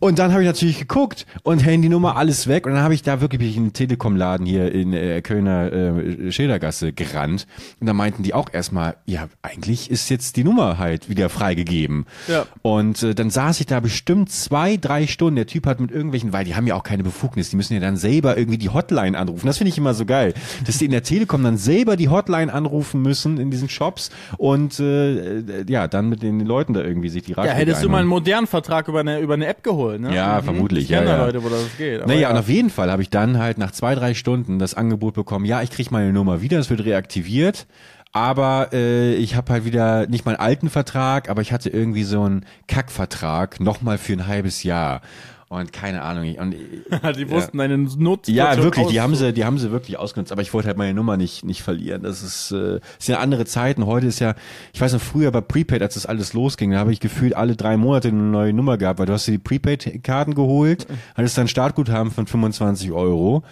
Und dann habe ich natürlich geguckt und Handynummer, alles weg. Und dann habe ich da wirklich in den Telekom-Laden hier in äh, Kölner äh, Schildergasse gerannt. Und da meinten die auch erstmal, ja, eigentlich ist jetzt die Nummer halt wieder freigegeben. Ja. Und äh, dann saß ich da bestimmt zwei, drei Stunden. Der Typ hat mit irgendwelchen, weil die haben ja auch keine Befugnis, die müssen ja dann selber irgendwie die Hotline anrufen. Das finde ich immer so geil, dass die in der Telekom dann selber die Hotline anrufen müssen in diesen Shops und äh, äh, ja, dann mit den Leuten da irgendwie sich die Ja, Ratschläge hättest du mal einen einholen. modernen Vertrag über eine, über eine App geholt, ne? Ja, vermutlich, Ich ja, ja. Leute, wo das geht. Naja, ja. und auf jeden Fall habe ich dann halt nach zwei, drei Stunden das Angebot bekommen, ja, ich krieg meine Nummer wieder, es wird reaktiviert, aber äh, ich habe halt wieder nicht meinen alten Vertrag, aber ich hatte irgendwie so einen Kackvertrag nochmal für ein halbes Jahr. Und keine Ahnung. Ich, und, die wussten eine Not. ja, wirklich, die haben sie, die haben sie wirklich ausgenutzt. Aber ich wollte halt meine Nummer nicht, nicht verlieren. Das ist, äh, ist ja andere Zeiten. Heute ist ja, ich weiß noch früher bei Prepaid, als das alles losging, da habe ich gefühlt alle drei Monate eine neue Nummer gehabt, weil du hast dir die Prepaid-Karten geholt, hattest dann Startguthaben von 25 Euro,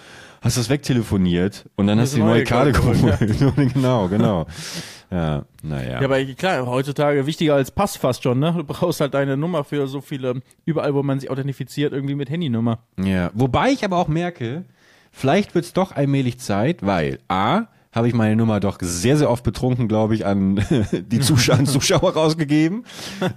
hast das wegtelefoniert und dann hast du die neue Karte geholt. genau, genau. Ja, naja. Ja, aber klar, heutzutage wichtiger als Pass fast schon, ne? Du brauchst halt deine Nummer für so viele, überall, wo man sich authentifiziert, irgendwie mit Handynummer. Ja, wobei ich aber auch merke, vielleicht wird's doch allmählich Zeit, weil A, habe ich meine Nummer doch sehr, sehr oft betrunken, glaube ich, an die Zuschauer, an Zuschauer rausgegeben.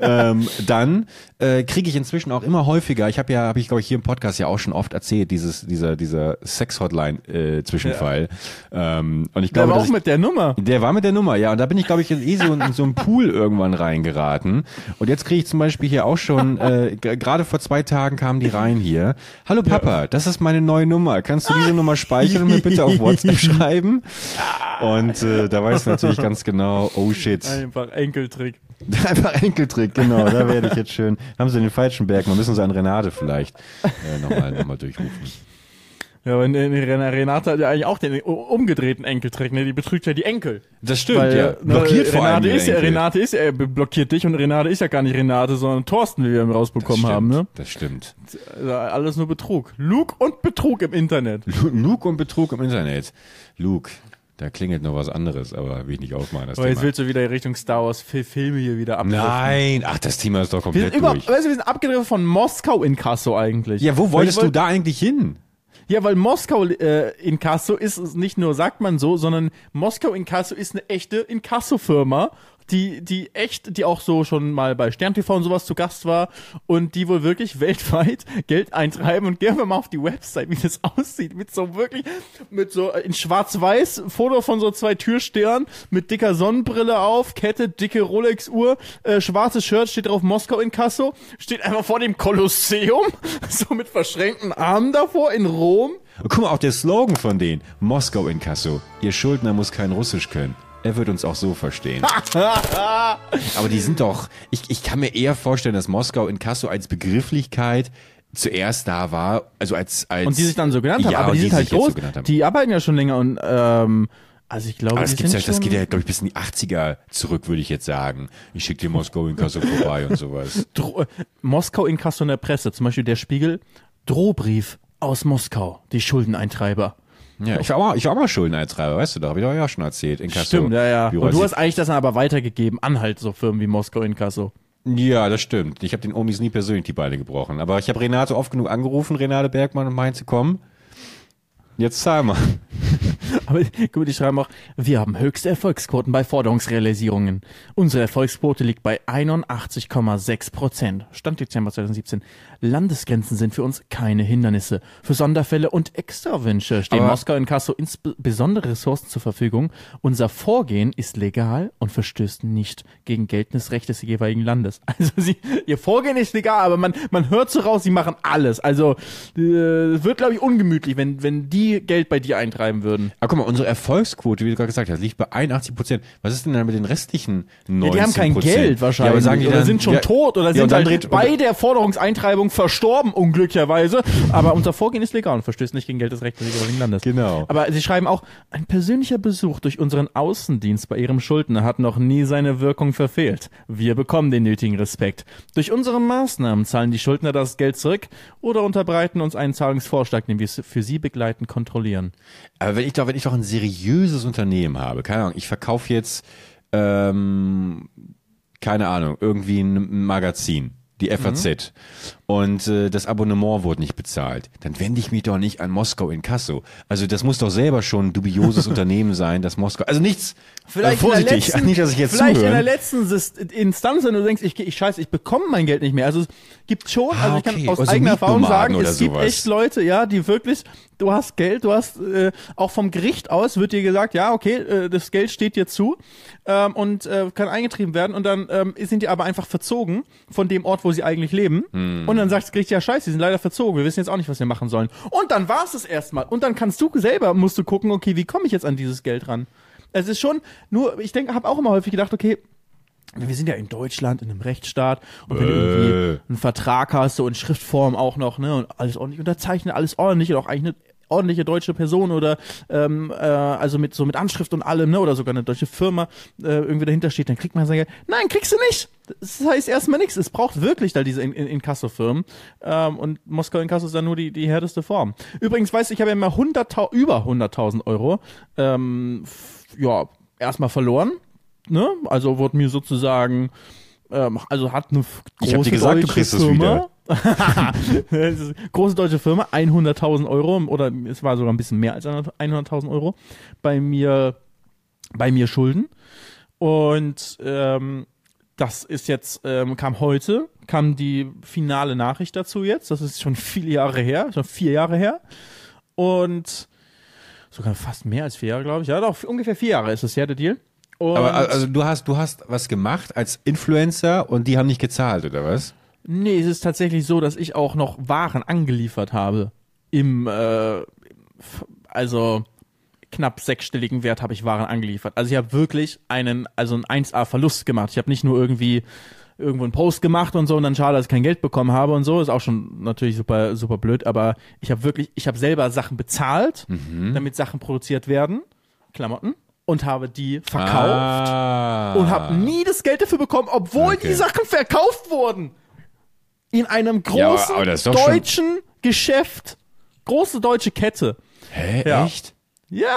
ähm, dann äh, kriege ich inzwischen auch immer häufiger, ich habe ja, habe ich glaube ich hier im Podcast ja auch schon oft erzählt, dieses, dieser, dieser Sex-Hotline-Zwischenfall. Ähm, und ich Der glaube, war dass auch ich, mit der Nummer. der war mit der Nummer, ja. Und da bin ich, glaube ich, eh so in, in so einen Pool irgendwann reingeraten. Und jetzt kriege ich zum Beispiel hier auch schon, äh, gerade vor zwei Tagen kamen die rein hier. Hallo Papa, das ist meine neue Nummer. Kannst du diese Nummer speichern und mir bitte auf WhatsApp schreiben? Und äh, da weißt du natürlich ganz genau, oh shit. Einfach Enkeltrick. Einfach Enkeltrick, genau. Da werde ich jetzt schön. Haben sie den falschen Berg, mal müssen sie an Renate vielleicht äh, nochmal noch mal durchrufen. Ja, aber ne, ne, Renate hat ja eigentlich auch den umgedrehten Enkeltrick, ne? Die betrügt ja die Enkel. Das stimmt, Weil, ja. ne, Blockiert vor allem Renate die ist ja, Enkel. Renate ist ja, blockiert dich und Renate ist ja gar nicht Renate, sondern Thorsten, wie wir rausbekommen stimmt, haben, ne? Das stimmt. Also alles nur Betrug. Lug und Betrug im Internet. Lu- Lug und Betrug im Internet. Luke, da klingelt noch was anderes, aber will ich nicht aufmachen. Das Aber jetzt Thema. willst du wieder Richtung Star Wars Fi- Filme hier wieder abdriften. Nein, ach, das Thema ist doch Wir komplett sind, über, durch. weißt du, wir sind abgedriftet von Moskau in Kasso eigentlich. Ja, wo wolltest ich du wollt- da eigentlich hin? Ja, weil Moskau äh, Inkasso ist nicht nur, sagt man so, sondern Moskau Inkasso ist eine echte Inkasso-Firma, die, die echt, die auch so schon mal bei Stern TV und sowas zu Gast war und die wohl wirklich weltweit Geld eintreiben und gehen wir mal auf die Website, wie das aussieht, mit so wirklich, mit so äh, in schwarz-weiß, Foto von so zwei Türstern, mit dicker Sonnenbrille auf, Kette, dicke Rolex-Uhr, äh, schwarzes Shirt, steht drauf Moskau Inkasso, steht einfach vor dem Kolosseum, so mit verschränkten Armen davor in Rom. Guck mal, auch der Slogan von denen. Moskau in Kasso. Ihr Schuldner muss kein Russisch können. Er wird uns auch so verstehen. Aber die sind doch, ich, ich kann mir eher vorstellen, dass Moskau in Kasso als Begrifflichkeit zuerst da war, also als, als Und die sich dann so genannt haben, ja, aber und die sind halt groß. so genannt haben. die arbeiten ja schon länger und ähm, also ich glaube, aber das, die gibt's ja, das geht ja, glaube ich, bis in die 80er zurück, würde ich jetzt sagen. Ich schicke dir Moskau in Kasso vorbei und sowas. Dro Moskau in Kasso in der Presse, zum Beispiel der Spiegel, Drohbrief aus Moskau, die Schuldeneintreiber. Ja, ich war auch mal, ich war auch mal Schuldeneintreiber, weißt du, da habe ich doch ja schon erzählt. In Kasso. Stimmt, ja, ja. Büro Und du hast eigentlich das dann aber weitergegeben an halt so Firmen wie Moskau in Kasso. Ja, das stimmt. Ich habe den Omis nie persönlich die Beine gebrochen. Aber ich habe Renate oft genug angerufen, Renate Bergmann, und meinte, komm, jetzt zahl mal. Aber gut, die schreiben auch, wir haben höchste Erfolgsquoten bei Forderungsrealisierungen. Unsere Erfolgsquote liegt bei 81,6 Prozent. Stand Dezember 2017. Landesgrenzen sind für uns keine Hindernisse. Für Sonderfälle und Extrawünsche stehen Aber- Moskau und Kassel insbesondere Ressourcen zur Verfügung. Unser Vorgehen ist legal und verstößt nicht gegen geltendes Recht des jeweiligen Landes. Also sie, ihr Vorgehen ist legal, aber man, man hört so raus, sie machen alles. Also äh, wird, glaube ich, ungemütlich, wenn, wenn die Geld bei dir eintreiben würden. Aber guck mal, unsere Erfolgsquote, wie du gerade gesagt hast, liegt bei 81 Prozent. Was ist denn dann mit den restlichen 19 Ja, die haben kein Geld wahrscheinlich. Ja, aber sagen die oder dann, sind schon ja, tot oder ja, sind halt dreht, bei der Forderungseintreibung verstorben, unglücklicherweise. Aber unser Vorgehen ist legal und verstößt nicht gegen Geld des Rechts des jeweiligen Landes. Genau. Aber sie schreiben auch, ein persönlicher Besuch durch unseren Außendienst bei ihrem Schuldner hat noch nie seine Wirkung verfehlt. Wir bekommen den nötigen Respekt. Durch unsere Maßnahmen zahlen die Schuldner das Geld zurück oder unterbreiten uns einen Zahlungsvorschlag, den wir für sie begleiten, kontrollieren. Aber wenn ich doch, wenn ich doch ein seriöses Unternehmen habe, keine Ahnung, ich verkaufe jetzt, ähm, keine Ahnung, irgendwie ein Magazin, die FAZ, und äh, das Abonnement wurde nicht bezahlt, dann wende ich mich doch nicht an Moskau in Kasso. Also das muss doch selber schon ein dubioses Unternehmen sein, das Moskau, also nichts, Vielleicht in der vorsichtig, letzten, nicht, dass ich jetzt vielleicht in der letzten Instanz, wenn du denkst, ich, ich scheiße, ich bekomme mein Geld nicht mehr. Also es gibt schon, Ah, also ich okay. kann aus Also eigener Erfahrung sagen, es gibt sowas. echt Leute, ja, die wirklich, du hast Geld, du hast äh, auch vom Gericht aus wird dir gesagt, ja, okay, äh, das Geld steht dir zu ähm, und äh, kann eingetrieben werden und dann ähm, sind die aber einfach verzogen von dem Ort, wo sie eigentlich leben Hm. und dann sagt das Gericht, ja, scheiße, die sind leider verzogen, wir wissen jetzt auch nicht, was wir machen sollen. Und dann war es das erstmal und dann kannst du selber, musst du gucken, okay, wie komme ich jetzt an dieses Geld ran? Es ist schon, nur, ich denke, habe auch immer häufig gedacht, okay, wir sind ja in Deutschland, in einem Rechtsstaat, und wenn du Äh. irgendwie einen Vertrag hast, so in Schriftform auch noch, ne, und alles ordentlich unterzeichnet, alles ordentlich und auch eigentlich eine ordentliche deutsche Person oder ähm, äh, also mit so mit Anschrift und allem, ne, oder sogar eine deutsche Firma äh, irgendwie dahinter steht, dann kriegt man sein. Nein, kriegst du nicht. Das heißt erstmal nichts. Es braucht wirklich da diese in, in, Inkasso-Firmen. Ähm, und Moskau Inkasso ist dann nur die, die härteste Form. Übrigens, weißt du, ich habe ja immer 100.000, über 100.000 Euro, ähm, ja, erstmal verloren. Ne? Also wurde mir sozusagen, ähm, also hat eine große Ich hab dir gesagt, du deutsche Firma. Das große deutsche Firma, 100.000 Euro oder es war sogar ein bisschen mehr als 100.000 Euro bei mir, bei mir Schulden. Und ähm, das ist jetzt, ähm, kam heute, kam die finale Nachricht dazu jetzt. Das ist schon viele Jahre her, schon vier Jahre her. Und sogar fast mehr als vier Jahre, glaube ich. Ja, doch, ungefähr vier Jahre ist es her, der Deal. Und Aber also du hast, du hast was gemacht als Influencer und die haben nicht gezahlt, oder was? Nee, es ist tatsächlich so, dass ich auch noch Waren angeliefert habe. Im, äh, also knapp sechsstelligen Wert habe ich Waren angeliefert. Also ich habe wirklich einen, also einen 1A-Verlust gemacht. Ich habe nicht nur irgendwie irgendwo einen Post gemacht und so und dann schade, dass ich kein Geld bekommen habe und so. Ist auch schon natürlich super, super blöd, aber ich habe wirklich, ich habe selber Sachen bezahlt, Mhm. damit Sachen produziert werden, Klamotten, und habe die verkauft Ah. und habe nie das Geld dafür bekommen, obwohl Okay. die Sachen verkauft wurden. In einem Ja, großen schon- deutschen Geschäft. Große deutsche Kette. Hä, Ja. echt? Ja,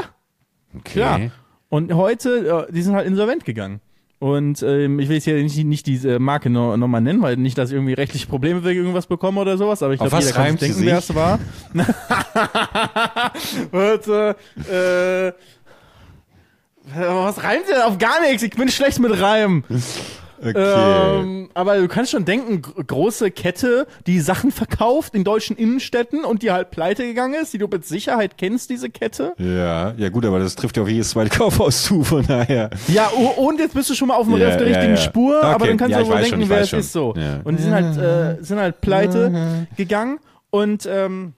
Okay. klar. Und heute, die sind halt insolvent gegangen. Und ähm, ich will jetzt hier nicht, nicht diese Marke noch, noch mal nennen, weil nicht, dass ich irgendwie rechtliche Probleme wegen irgendwas bekomme oder sowas, aber ich glaube, jeder kann sich denken, wer es war. Warte, äh, was reimt denn auf gar nichts? Ich bin schlecht mit Reimen. Okay. Ähm, aber du kannst schon denken, gr- große Kette, die Sachen verkauft in deutschen Innenstädten und die halt pleite gegangen ist, die du mit Sicherheit kennst, diese Kette. ja, ja gut, aber das trifft ja auf jedes zweite Kaufhaus zu, von daher. Ja, und jetzt bist du schon mal auf, dem, Ja, auf der ja, richtigen ja. Spur, Okay, aber dann kannst ja, du ich wohl denken, schon, wer es schon. ist so. Und die sind halt, äh, sind halt pleite gegangen und ähm,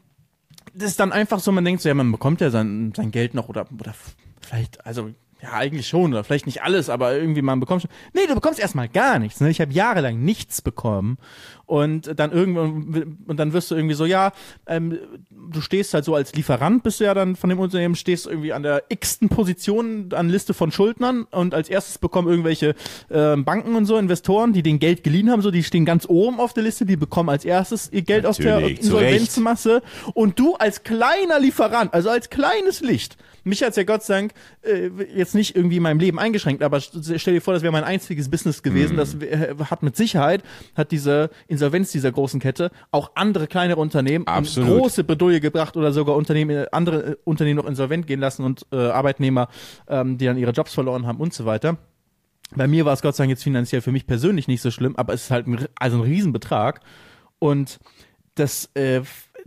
das ist dann einfach so, man denkt so, ja, man bekommt ja sein, sein Geld noch oder, oder vielleicht, also ja, eigentlich schon, oder vielleicht nicht alles, aber irgendwie man bekommt schon. Nee, du bekommst erstmal gar nichts. Ne? Ich habe jahrelang nichts bekommen. Und dann irgendwann, und dann wirst du irgendwie so, ja, ähm, du stehst halt so als Lieferant, bist du ja dann von dem Unternehmen, stehst irgendwie an der x-ten Position an Liste von Schuldnern und als erstes bekommen irgendwelche ähm, Banken und so, Investoren, die den Geld geliehen haben, so, die stehen ganz oben auf der Liste, die bekommen als erstes ihr Geld aus der Natürlich, zu Recht. Insolvenzmasse. Und du als kleiner Lieferant, also als kleines Licht, mich hat's ja Gott sei Dank äh, jetzt nicht irgendwie in meinem Leben eingeschränkt, aber st- stell dir vor, das wäre mein einziges Business gewesen. Das äh, hat mit Sicherheit, hat diese Insolvenz dieser großen Kette auch andere kleinere Unternehmen Absolut. in große Bedouille gebracht oder sogar Unternehmen, äh, andere äh, Unternehmen noch insolvent gehen lassen und äh, Arbeitnehmer, ähm, die dann ihre Jobs verloren haben und so weiter. Bei mir war es Gott sei Dank jetzt finanziell für mich persönlich nicht so schlimm, aber es ist halt ein, also ein Riesenbetrag. Und das äh,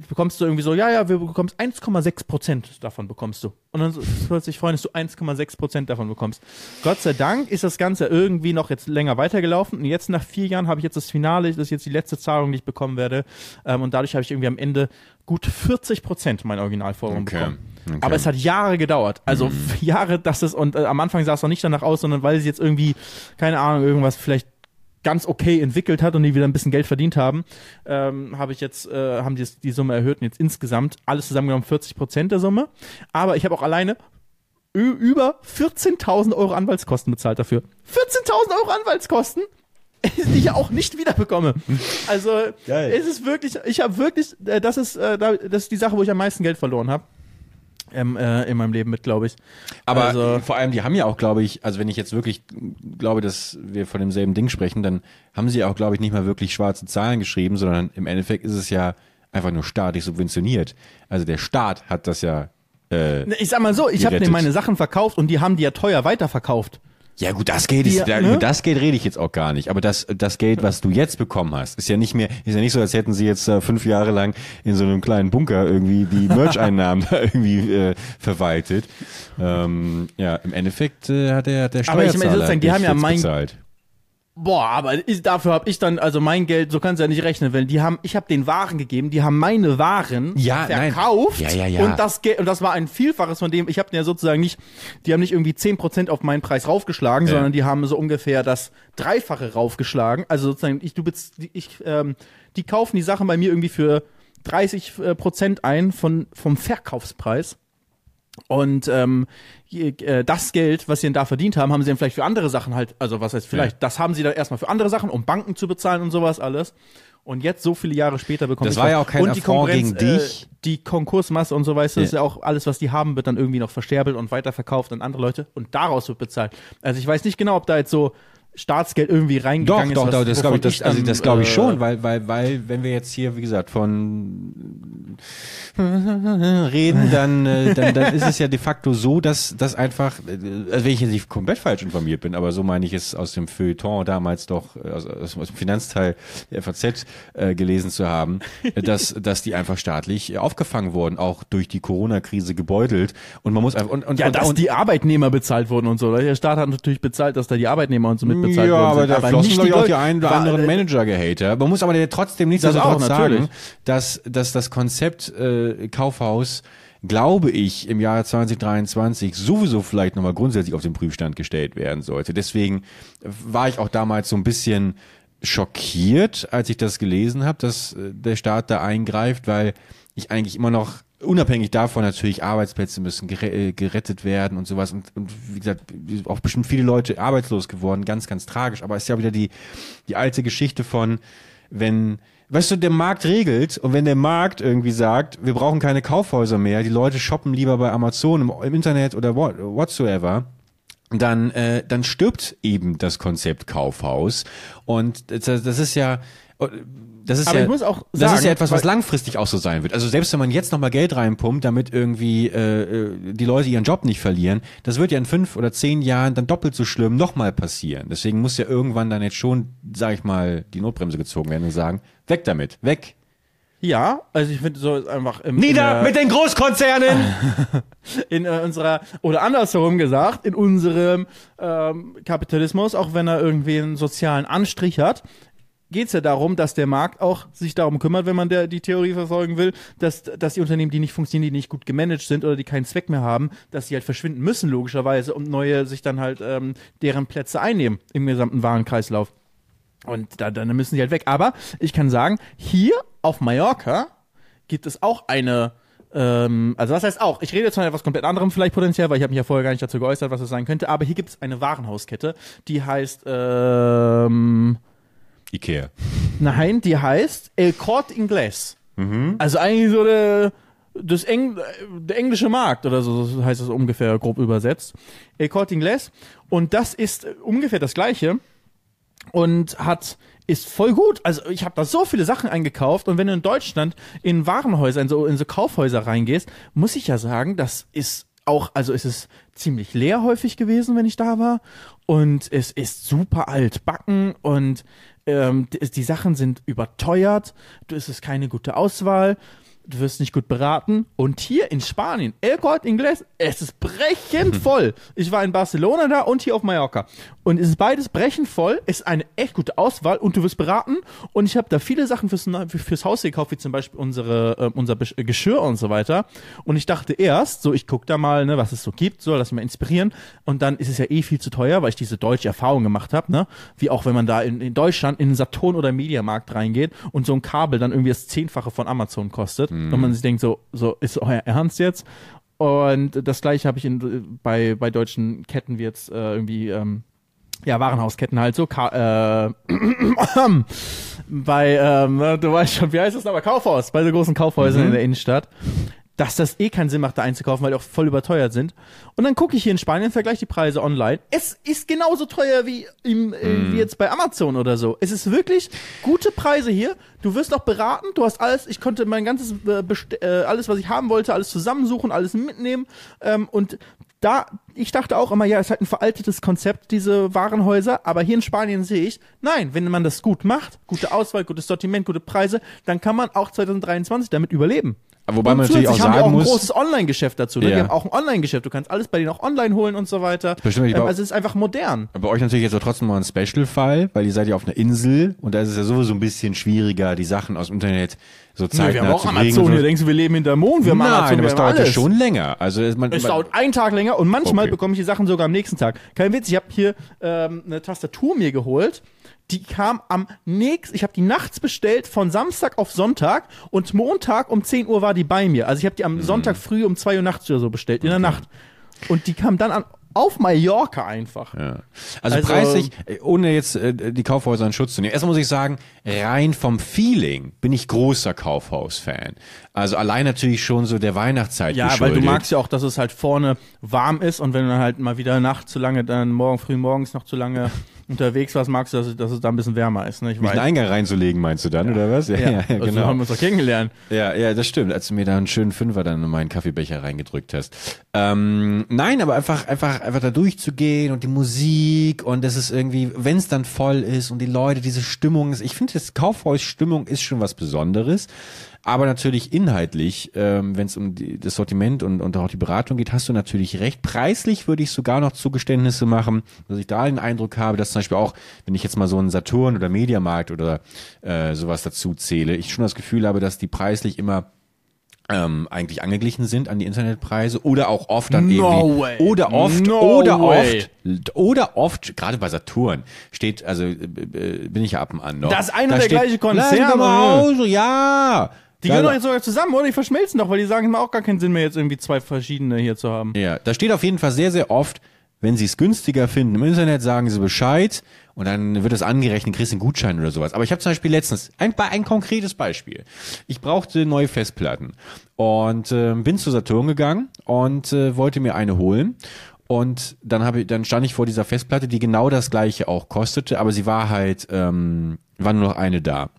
bekommst du irgendwie so, ja, ja, wir bekommst 1,6 Prozent davon bekommst du. Und dann so, plötzlich freuen, dass du 1,6 Prozent davon bekommst. Gott sei Dank ist das Ganze irgendwie noch jetzt länger weitergelaufen. Und jetzt nach vier Jahren habe ich jetzt das Finale, das ist jetzt die letzte Zahlung, die ich bekommen werde. Ähm, und dadurch habe ich irgendwie am Ende gut 40 Prozent meiner Originalforderung Okay. bekommen. Okay. Aber es hat Jahre gedauert. Also Jahre, dass es, und äh, am Anfang sah es noch nicht danach aus, sondern weil sie jetzt irgendwie, keine Ahnung, irgendwas vielleicht ganz okay entwickelt hat und die wieder ein bisschen Geld verdient haben, ähm, habe ich jetzt, äh, haben die die Summe erhöht und jetzt insgesamt alles zusammengenommen 40 Prozent der Summe. Aber ich habe auch alleine über 14.000 Euro Anwaltskosten bezahlt dafür. 14.000 Euro Anwaltskosten? die ich auch nicht wiederbekomme. Also Geil. es ist wirklich, ich habe wirklich, äh, das ist, äh, da- das ist die Sache, wo ich am meisten Geld verloren habe. Ähm, äh, in meinem Leben mit, glaube ich. Aber also, vor allem, die haben ja auch, glaube ich, also wenn ich jetzt wirklich glaube, dass wir von demselben Ding sprechen, dann haben sie auch, glaube ich, nicht mal wirklich schwarze Zahlen geschrieben, sondern im Endeffekt ist es ja einfach nur staatlich subventioniert. Also der Staat hat das ja. Äh, Ne, Ich sag mal so, ich habe denen meine Sachen verkauft und die haben die ja teuer weiterverkauft. Ja gut, das Geld ist, Ja, da, ne? über das Geld rede ich jetzt auch gar nicht. Aber das, das Geld, was du jetzt bekommen hast, ist ja nicht mehr, ist ja nicht so, als hätten sie jetzt äh, fünf Jahre lang in so einem kleinen Bunker irgendwie die Merch-Einnahmen da irgendwie äh, verwaltet. Ähm, ja, im Endeffekt äh, hat der, der Aber ich meine, Steuerzahler sozusagen, die haben ja mein- bezahlt. Boah, aber ich, dafür habe ich dann, also mein Geld, so kannst du ja nicht rechnen, weil die haben, ich habe den Waren gegeben, die haben meine Waren Ja, nein. verkauft Ja, ja, ja. und das Geld, und das war ein Vielfaches von dem, ich habe ja sozusagen nicht, die haben nicht irgendwie 10% auf meinen Preis raufgeschlagen, Ja. sondern die haben so ungefähr das Dreifache raufgeschlagen. Also sozusagen, ich, du bez, ich, ähm, die kaufen die Sachen bei mir irgendwie für 30 äh, Prozent ein von, vom Verkaufspreis. Und ähm, äh, das Geld, was sie denn da verdient haben, haben sie dann vielleicht für andere Sachen halt, also was heißt vielleicht, das haben sie dann erstmal für andere Sachen, um Banken zu bezahlen und sowas alles. Und jetzt, so viele Jahre später, bekommen Das war ja auch kein und die Konkurrenz, gegen dich. Äh, die Konkursmasse und so, weißt du, Ja. ist ja auch alles, was die haben, wird dann irgendwie noch versterbelt und weiterverkauft an andere Leute und daraus wird bezahlt. Also ich weiß nicht genau, ob da jetzt so Staatsgeld irgendwie Doch, reingegangen doch, ist. doch, das glaube ich, wovon das, also das glaube ich äh, schon, weil, weil, weil, wenn wir jetzt hier, wie gesagt, von reden, dann, äh, dann, dann ist es ja de facto so, dass, dass einfach, äh, also wenn ich jetzt nicht komplett falsch informiert bin, aber so meine ich es aus dem Feuilleton damals doch, äh, aus, aus dem Finanzteil der FAZ äh, gelesen zu haben, dass, dass die einfach staatlich aufgefangen wurden, auch durch die Corona-Krise gebeutelt und man muss einfach, und, und, Ja, und, dass und, die Arbeitnehmer bezahlt wurden und so. Der Staat hat natürlich bezahlt, dass da die Arbeitnehmer und so mitbezahlt ja, worden aber sind. da flossen, nicht ich, auch die Leute- ein oder anderen äh, Manager-Gehälter. Man muss aber trotzdem Das auch, nichtsdestotrotz sagen, dass, dass das Konzept äh, Kaufhaus glaube ich, im Jahr 2023 sowieso vielleicht nochmal grundsätzlich auf den Prüfstand gestellt werden sollte. Deswegen war ich auch damals so ein bisschen schockiert, als ich das gelesen habe, dass äh, der Staat da eingreift, weil ich eigentlich immer noch unabhängig davon natürlich Arbeitsplätze müssen äh, gerettet werden und sowas und, und wie gesagt auch bestimmt viele Leute arbeitslos geworden, ganz ganz tragisch. Aber es ist ja wieder die die alte Geschichte von wenn weißt du, der Markt regelt und wenn der Markt irgendwie sagt, wir brauchen keine Kaufhäuser mehr, die Leute shoppen lieber bei Amazon im, im Internet oder what, whatsoever, dann, äh, dann stirbt eben das Konzept Kaufhaus. Und das, das ist ja, das ist Aber ja, ich muss auch das sagen, ist ja etwas, was langfristig auch so sein wird. Also selbst wenn man jetzt nochmal Geld reinpumpt, damit irgendwie äh, äh, die Leute ihren Job nicht verlieren, das wird ja in fünf oder zehn Jahren dann doppelt so schlimm nochmal passieren. Deswegen muss ja irgendwann dann jetzt schon, sag ich mal, die Notbremse gezogen werden und sagen, weg damit, weg. Ja, also ich finde so ist einfach im, Nieder mit den Großkonzernen! in äh, unserer oder andersherum gesagt in unserem ähm, Kapitalismus, auch wenn er irgendwie einen sozialen Anstrich hat, geht es ja darum, dass der Markt auch sich darum kümmert, wenn man der, die Theorie verfolgen will, dass, dass die Unternehmen, die nicht funktionieren, die nicht gut gemanagt sind oder die keinen Zweck mehr haben, dass sie halt verschwinden müssen, logischerweise, und neue sich dann halt ähm, deren Plätze einnehmen im gesamten Warenkreislauf. Und da, dann müssen sie halt weg. Aber ich kann sagen, hier auf Mallorca gibt es auch eine, ähm, also was heißt auch, ich rede jetzt von etwas komplett anderem vielleicht potenziell, weil ich habe mich ja vorher gar nicht dazu geäußert, was das sein könnte, aber hier gibt es eine Warenhauskette, die heißt, ähm, Ikea. nein, die heißt El Corte Inglés. Also eigentlich so der, das Eng, der englische Markt oder so so heißt es ungefähr grob übersetzt. El Corte Inglés. Und das ist ungefähr das gleiche und hat ist voll gut. Also ich habe da so viele Sachen eingekauft und wenn du in Deutschland in Warenhäuser, in so, in so Kaufhäuser reingehst, muss ich ja sagen, das ist auch, also es ist ziemlich leer häufig gewesen, wenn ich da war und es ist super alt backen und ähm, die, die Sachen sind überteuert, du es ist keine gute Auswahl. Du wirst nicht gut beraten. Und hier in Spanien, El Corte Inglés, es ist brechend voll. Ich war in Barcelona da und hier auf Mallorca. Und es ist beides brechend voll, es ist eine echt gute Auswahl und du wirst beraten. Und ich habe da viele Sachen fürs, fürs Haus gekauft, wie zum Beispiel unsere, äh, unser Besch- Geschirr und so weiter. Und ich dachte erst, so ich guck da mal, ne, was es so gibt, so lass mich mal inspirieren. Und dann ist es ja eh viel zu teuer, weil ich diese deutsche Erfahrung gemacht habe, ne? Wie auch wenn man da in, in Deutschland in einen Saturn oder Mediamarkt reingeht und so ein Kabel dann irgendwie das Zehnfache von Amazon kostet. Und man sich denkt, so, so ist euer Ernst jetzt? Und das gleiche habe ich in, bei, bei deutschen Ketten wie jetzt äh, irgendwie, ähm, ja, Warenhausketten halt so, Ka äh, bei, ähm, du weißt schon, wie heißt das aber Kaufhaus, bei so großen Kaufhäusern in der Innenstadt, dass das eh keinen Sinn macht, da einzukaufen, weil die auch voll überteuert sind. Und dann gucke ich hier in Spanien, vergleiche die Preise online. Es ist genauso teuer wie, im, äh, wie jetzt bei Amazon oder so. Es ist wirklich gute Preise hier. Du wirst auch beraten, du hast alles, ich konnte mein ganzes, äh, äh, alles, was ich haben wollte, alles zusammensuchen, alles mitnehmen. Ähm, und da, ich dachte auch immer, ja, es ist halt ein veraltetes Konzept, diese Warenhäuser, aber hier in Spanien sehe ich, nein, wenn man das gut macht, gute Auswahl, gutes Sortiment, gute Preise, dann kann man auch 2023 damit überleben. Wobei und man natürlich auch zusätzlich haben die sagen auch ein großes Online-Geschäft dazu. Ne? Ja. Die haben auch ein Online-Geschäft. Du kannst alles bei denen auch online holen und so weiter. Bestimmt, Ähm, also es ist einfach modern. bei euch natürlich jetzt auch trotzdem mal ein Special-Fall, weil ihr seid ja auf einer Insel und da ist es ja sowieso ein bisschen schwieriger, die Sachen aus dem Internet so zeitnah wir haben auch zu kriegen. Amazon. und Hier so. denkst du, wir leben hinterm Mond. Wir haben Nein, Amazon, aber wir es dauert ja schon länger. Also es- man, Es man, dauert einen Tag länger und manchmal Okay. bekomme ich die Sachen sogar am nächsten Tag. Kein Witz, ich habe hier ähm, eine Tastatur mir geholt. Die kam am nächsten, ich habe die nachts bestellt von Samstag auf Sonntag und Montag um 10 Uhr war die bei mir. Also ich habe die am Mhm. Sonntag früh um 2 Uhr nachts oder so bestellt, in der Nacht. Und die kam dann an, auf Mallorca einfach. Ja. Also, Also- preislich, ohne jetzt äh, die Kaufhäuser in Schutz zu nehmen. Erstmal muss ich sagen, rein vom Feeling bin ich großer Kaufhaus-Fan. Also allein natürlich schon so der Weihnachtszeit Ja, weil geschuldet. du magst ja auch, dass es halt vorne warm ist und wenn du dann halt mal wieder nachts zu lange, dann morgen früh morgens noch zu lange unterwegs warst, magst du, dass, es- dass es da ein bisschen wärmer ist. Ne? Ich mich einen. Eingang reinzulegen, meinst du dann, oder was? Ja, Ja, ja, also genau. haben wir uns doch kennengelernt. Ja, ja, das stimmt. Als du mir da einen schönen Fünfer dann in meinen Kaffeebecher reingedrückt hast. Ähm, nein, aber einfach, einfach, einfach da durchzugehen und die Musik und das ist irgendwie, wenn es dann voll ist und die Leute, diese Stimmung ist, ich finde, das Kaufhaus-Stimmung ist schon was Besonderes. Aber natürlich inhaltlich, ähm, wenn es um die, das Sortiment und, und auch die Beratung geht, hast du natürlich recht. Preislich würde ich sogar noch Zugeständnisse machen, dass ich da den Eindruck habe, dass zum Beispiel auch, wenn ich jetzt mal so einen Saturn oder Mediamarkt oder äh, sowas dazu zähle, ich schon das Gefühl habe, dass die preislich immer ähm, eigentlich angeglichen sind an die Internetpreise oder auch oft dann No irgendwie way. oder oft No oder way. oft oder oft gerade bei Saturn steht also äh, äh, bin ich ja ab und an noch Das ist ein und Da der steht, gleiche Konzern, aus, ja Die gehören doch jetzt sogar zusammen, oder? Die verschmelzen doch, weil die sagen, es macht auch gar keinen Sinn mehr, jetzt irgendwie zwei verschiedene hier zu haben. Ja, da steht auf jeden Fall sehr, sehr oft, wenn Sie es günstiger finden im Internet, sagen Sie Bescheid und dann wird es angerechnet, kriegst einen Gutschein oder sowas. Aber ich habe zum Beispiel letztens, ein, ein konkretes Beispiel. Ich brauchte neue Festplatten und äh, bin zu Saturn gegangen und äh, wollte mir eine holen. Und dann habe ich, dann stand ich vor dieser Festplatte, die genau das gleiche auch kostete, aber sie war halt, ähm, war nur noch eine da.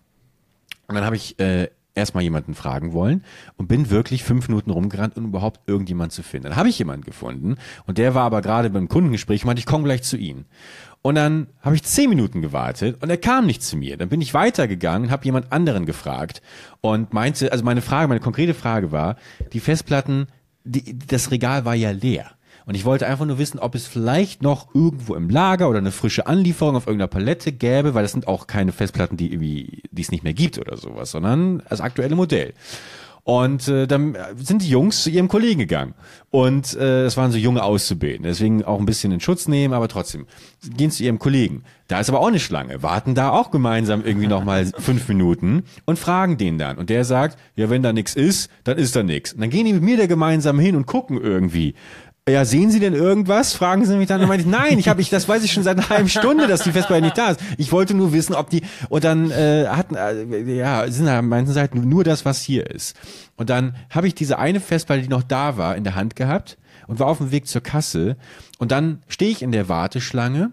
Und dann habe ich äh, erstmal jemanden fragen wollen und bin wirklich fünf Minuten rumgerannt, um überhaupt irgendjemand zu finden. Dann habe ich jemanden gefunden und der war aber gerade beim Kundengespräch und meinte, ich komme gleich zu Ihnen. Und dann habe ich zehn Minuten gewartet und er kam nicht zu mir. Dann bin ich weitergegangen habe jemand anderen gefragt und meinte, also meine Frage, meine konkrete Frage war, die Festplatten, die, das Regal war ja leer. Und ich wollte einfach nur wissen, ob es vielleicht noch irgendwo im Lager oder eine frische Anlieferung auf irgendeiner Palette gäbe, weil das sind auch keine Festplatten, die irgendwie, die es nicht mehr gibt oder sowas, sondern das aktuelle Modell. Und äh, dann sind die Jungs zu ihrem Kollegen gegangen. Und äh, das waren so junge Auszubildende, deswegen auch ein bisschen in Schutz nehmen, aber trotzdem. Gehen zu ihrem Kollegen. Da ist aber auch eine Schlange. Warten da auch gemeinsam irgendwie nochmal fünf Minuten und fragen den dann. Und der sagt, ja, wenn da nichts ist, dann ist da nichts. Und dann gehen die mit mir da gemeinsam hin und gucken irgendwie. Ja, sehen Sie denn irgendwas? Fragen Sie mich dann. Und meinte ich, nein, ich habe ich, das weiß ich schon seit einer halben Stunde, dass die Festplatte nicht da ist. Ich wollte nur wissen, ob die und dann äh, hatten äh, ja sind da meinten sie halt nur, das, was hier ist. Und dann habe ich diese eine Festplatte, die noch da war, in der Hand gehabt und war auf dem Weg zur Kasse. Und dann stehe ich in der Warteschlange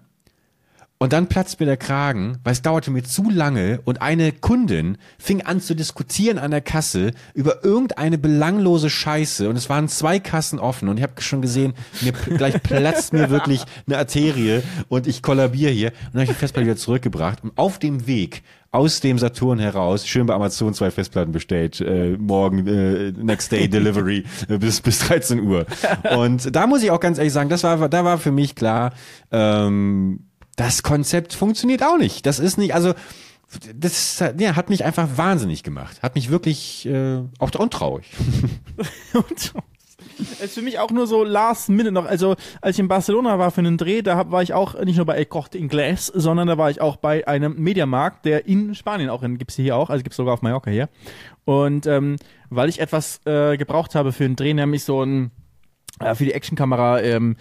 und dann platzt mir der Kragen, weil es dauerte mir zu lange und eine Kundin fing an zu diskutieren an der Kasse über irgendeine belanglose Scheiße und es waren zwei Kassen offen und ich habe schon gesehen, mir gleich platzt mir wirklich eine Arterie und ich kollabiere hier und dann habe ich die Festplatte wieder zurückgebracht und auf dem Weg aus dem Saturn heraus, schön bei Amazon zwei Festplatten bestellt, äh, morgen äh, Next Day Delivery äh, bis bis 13 Uhr. Und da muss ich auch ganz ehrlich sagen, das war da war für mich klar, ähm, das Konzept funktioniert auch nicht. Das ist nicht, also das ja, hat mich einfach wahnsinnig gemacht. Hat mich wirklich äh, auch untraurig. Ist für mich auch nur so last minute noch. Also, als ich in Barcelona war für einen Dreh, da hab, war ich auch nicht nur bei El Corte Inglés, sondern da war ich auch bei einem Mediamarkt, der in Spanien auch, in, gibt's hier auch, also gibt's sogar auf Mallorca hier. Und ähm, weil ich etwas äh, gebraucht habe für einen Dreh, nämlich so ein für die Actionkamera ähm,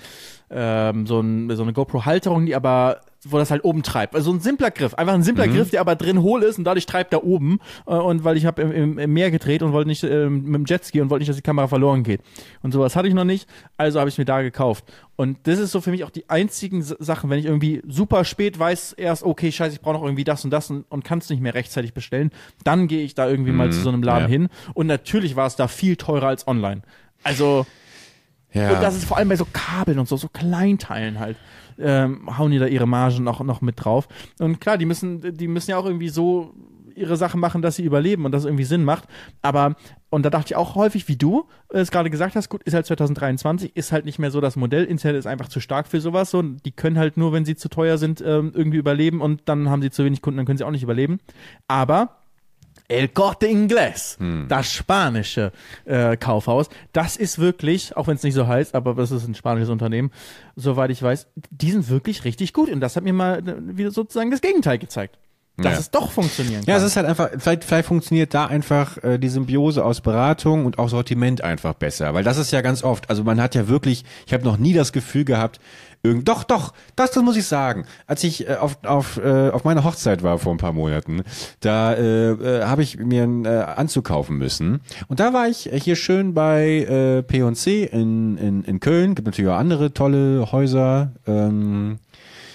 ähm, so, ein, so eine GoPro-Halterung, die aber wo das halt oben treibt. Also so ein simpler Griff, einfach ein simpler Griff, der aber drin hohl ist und dadurch treibt er oben. Äh, und weil ich habe im, im, im Meer gedreht und wollte nicht ähm, mit dem Jetski und wollte nicht, dass die Kamera verloren geht. Und sowas hatte ich noch nicht, also habe ich mir da gekauft. Und das ist so für mich auch die einzigen Sachen, wenn ich irgendwie super spät weiß, erst, okay, scheiße, ich brauche noch irgendwie das und das und, und kann es nicht mehr rechtzeitig bestellen, dann gehe ich da irgendwie mal zu so einem Laden ja. hin. Und natürlich war es da viel teurer als online. Also Ja. und das ist vor allem bei so Kabeln und so, so Kleinteilen halt, ähm, hauen die da ihre Margen noch, noch mit drauf. Und klar, die müssen, die müssen ja auch irgendwie so ihre Sachen machen, dass sie überleben und dass es irgendwie Sinn macht. Aber, und da dachte ich auch häufig, wie du es gerade gesagt hast, gut, ist halt 2023, ist halt nicht mehr so das Modell. Internet ist einfach zu stark für sowas. So, die können halt nur, wenn sie zu teuer sind, ähm, irgendwie überleben und dann haben sie zu wenig Kunden, dann können sie auch nicht überleben. Aber El Corte Inglés, das spanische äh, Kaufhaus, das ist wirklich, auch wenn es nicht so heißt, aber das ist ein spanisches Unternehmen, soweit ich weiß, die sind wirklich richtig gut. Und das hat mir mal äh, wieder sozusagen das Gegenteil gezeigt. Dass Ja. es doch funktionieren kann. Ja, es ist halt einfach, vielleicht, vielleicht funktioniert da einfach äh, die Symbiose aus Beratung und auch Sortiment einfach besser. Weil das ist ja ganz oft, also man hat ja wirklich, ich habe noch nie das Gefühl gehabt, irgend, doch, doch, das, das muss ich sagen. Als ich äh, auf, auf, äh, auf meiner Hochzeit war vor ein paar Monaten, da äh, äh, habe ich mir einen äh, Anzug kaufen müssen. Und da war ich äh, hier schön bei äh, P&C in, in, in Köln. Gibt natürlich auch andere tolle Häuser. Ähm,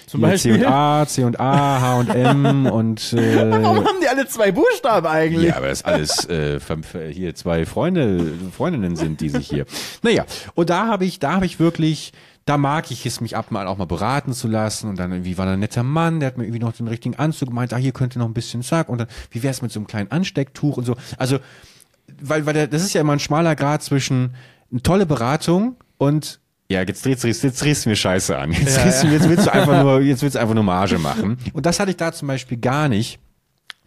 Zum Beispiel. C&A, C&A, H&M und äh, Warum haben die alle zwei Buchstaben eigentlich? ja, aber das alles äh, f- hier zwei Freunde, Freundinnen sind, die sich hier. Naja, und da habe ich, da habe ich wirklich, da mag ich es, mich ab mal auch mal beraten zu lassen. Und dann irgendwie war da ein netter Mann, der hat mir irgendwie noch den richtigen Anzug gemeint, ah, hier könnte noch ein bisschen Zack. Und dann, wie wär's mit so einem kleinen Anstecktuch und so. Also, weil, weil der, das ist ja immer ein schmaler Grad zwischen eine tolle Beratung und ja, jetzt drehst, drehst, jetzt drehst du mir Scheiße an. Jetzt, drehst Du, jetzt willst du einfach nur, jetzt willst du einfach nur Marge machen. Und das hatte ich da zum Beispiel gar nicht.